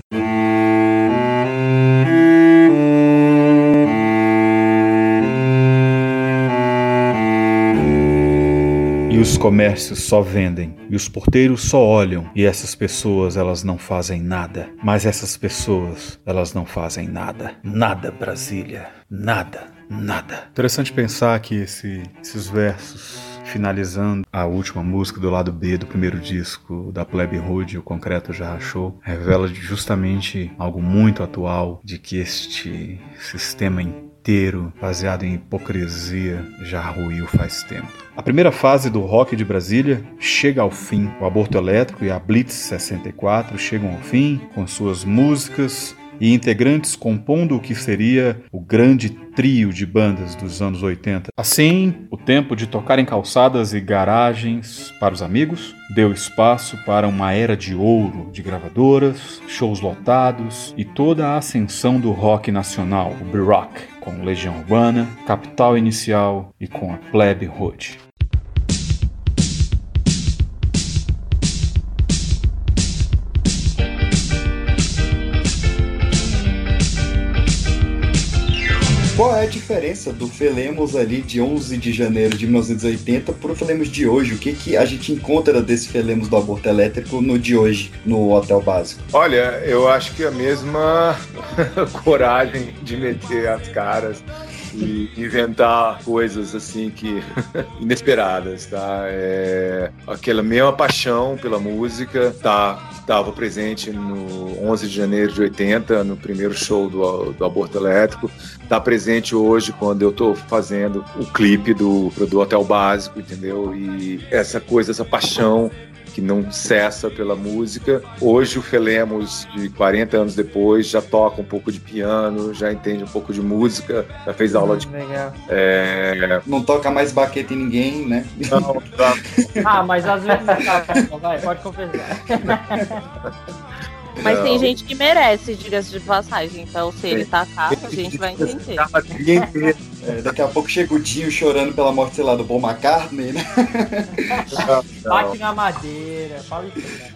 Os comércios só vendem, e os porteiros só olham, e essas pessoas elas não fazem nada. Mas essas pessoas, elas não fazem nada. Nada, Brasília. Nada, nada. Interessante pensar que esse- esses versos finalizando a última música do lado B do primeiro disco da Plebe Hood, O Concreto Já Rachou, revela justamente algo muito atual de que este sistema inteiro, baseado em hipocrisia, já ruiu faz tempo. A primeira fase do rock de Brasília chega ao fim. O aborto elétrico e a Blitz 64 chegam ao fim com suas músicas e integrantes compondo o que seria o grande trio de bandas dos anos 80. Assim, o tempo de tocar em calçadas e garagens para os amigos deu espaço para uma era de ouro de gravadoras, shows lotados e toda a ascensão do rock nacional, o B-Rock, com Legião Urbana, Capital Inicial e com a Plebe Hood. Qual é a diferença do Felemos ali de 11 de janeiro de 1980 pro Felemos de hoje? O que, que a gente encontra desse Felemos do aborto elétrico no de hoje, no Hotel Básico? Olha, eu acho que a mesma coragem de meter as caras e inventar coisas assim que inesperadas, tá? É, aquela mesma paixão pela música tá estava presente no 11 de janeiro de 80, no primeiro show do, do Aborto Elétrico, tá presente hoje quando eu tô fazendo o clipe do, do Hotel Básico, entendeu? E essa coisa, essa paixão que não cessa pela música. Hoje o Felemos, de 40 anos depois, já toca um pouco de piano, já entende um pouco de música, já fez aula de. Legal. É... Não toca mais baqueta em ninguém, né? Não, tá. Ah, mas às vezes. tá, vai, pode confessar. Mas Não. tem gente que merece, diga-se de passagem. Então, se ele tacar, a gente vai entender. É, daqui a pouco chega o Dinho chorando pela morte, sei lá, do Paul McCartney, né? Bate na madeira, fala isso.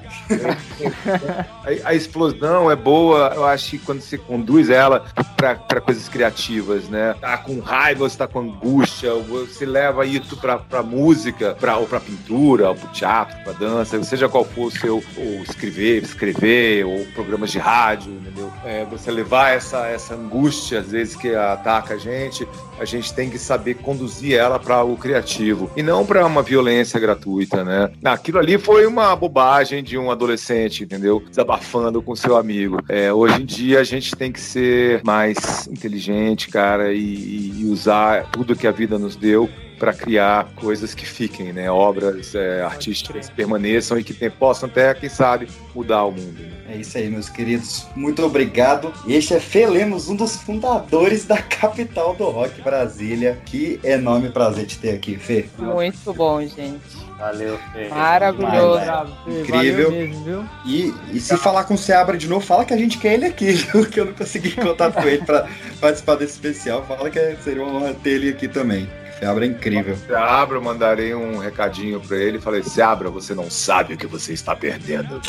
A, a explosão é boa, eu acho que quando você conduz ela para coisas criativas, né? Tá com raiva, você tá com angústia, você leva isso pra, pra música, pra, ou pra pintura, ou pro teatro, pra dança, seja qual for o seu, ou escrever, escrever, ou programas de rádio, entendeu? É, você levar essa, essa angústia, às vezes, que ataca a gente, a gente tem que saber conduzir ela para algo criativo e não para uma violência gratuita, né? Aquilo ali foi uma bobagem de um adolescente, entendeu? Desabafando com seu amigo. É, hoje em dia a gente tem que ser mais inteligente, cara, e, e usar tudo que a vida nos deu para criar coisas que fiquem, né? Obras é, artísticas que permaneçam e que tem- possam até, quem sabe, mudar o mundo. né? É isso aí, meus queridos. Muito obrigado. Este é Fê Lemos, um dos fundadores da capital do rock, Brasília. Que enorme prazer te ter aqui, Fê. Muito bom, gente. Valeu, Fê. Maravilhoso. Incrível. Valeu mesmo, viu? E, e se falar com o Seabra de novo, fala que a gente quer ele aqui, viu? que eu não consegui contato com ele para participar desse especial. Fala que é- seria uma honra ter ele aqui também. Seabra é incrível. Se abra, eu mandarei um recadinho para ele. Falei, se abra, você não sabe o que você está perdendo.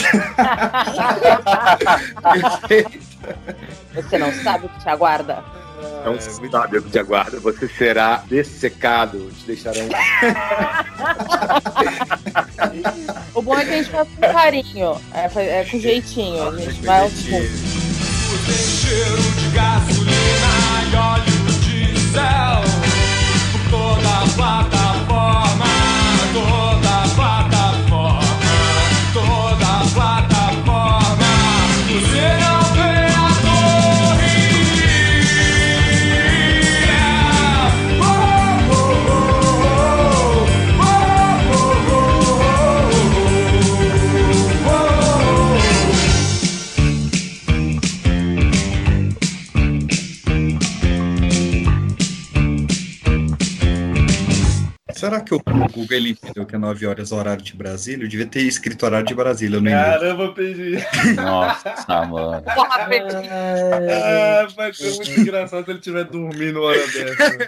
Você não sabe o que te aguarda. Não sabe o que te aguarda. Você será dessecado. Te deixarão. O bom é que a gente faz com carinho. É, é com jeitinho. A gente vai aos poucos. Tem cheiro de gasolina que o Google ele entendeu que é 9 horas horário de Brasília? Eu devia ter escrito horário de Brasília no e-mail. Caramba, perdi. Nossa, mano. Ah, vai ser muito engraçado se ele estiver dormindo uma hora dessa.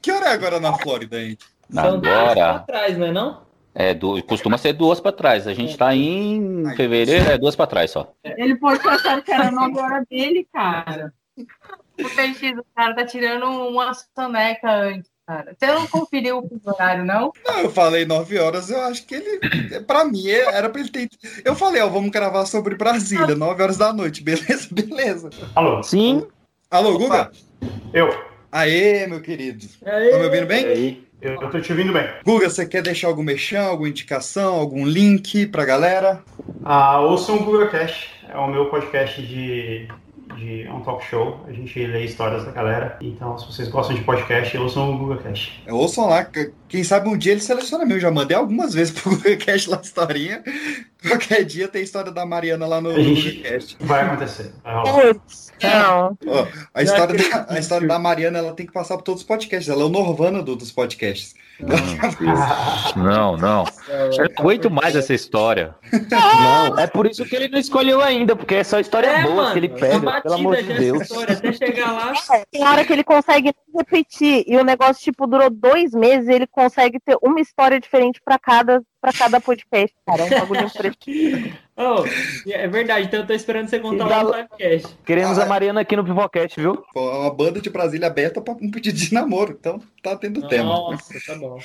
Que hora é agora na Flórida, hein? São duas pra Agora. trás, não é não? É, du- costuma ser duas pra trás. A gente tá em fevereiro, é duas pra trás só. Ele pode ter achado que era 9 horas dele, cara. O peixe do cara tá tirando uma soneca antes, cara. Você não conferiu o horário, não? Não, eu falei 9 horas, eu acho que ele. Pra mim, era pra ele ter. Eu falei, ó, vamos gravar sobre Brasília, 9 horas da noite. Beleza, beleza. Alô? Sim. Alô, Guga? Eu. Aê, meu querido. Tá me ouvindo bem? Eu, eu tô te ouvindo bem. Guga, você quer deixar algum mexão, alguma indicação, algum link pra galera? Ah, ouçam o Google Cash. É o meu podcast de, de é um talk show. A gente lê histórias da galera. Então, se vocês gostam de podcast, ouçam o Google Cash. É, Ouçam lá, que- quem sabe um dia ele seleciona meu. Já mandei algumas vezes pro Guga Cast lá historinha. Qualquer dia tem história da Mariana lá no A gente- Guga Cast. Vai acontecer. Não. Ó, a, história da, a história da Mariana ela tem que passar por todos os podcasts. Ela é o Norvana do- dos podcasts. Não, não. Eu não aguento mais essa história. Não, é por isso que ele não escolheu ainda, porque é só história É, boa mano, que ele tá pega, pelo amor de Deus. história, até chegar lá. Tem hora que ele consegue repetir e o negócio, tipo, durou dois meses e ele consegue ter uma história diferente pra cada, pra cada podcast, cara. É um bagulho impressionante. Oh, é verdade, então eu tô esperando você contar lá no podcast. Queremos a Mariana aqui no Pipocast, viu? É uma banda de Brasília aberta pra um pedido de namoro. Então tá tendo tema. Nossa, tá bom.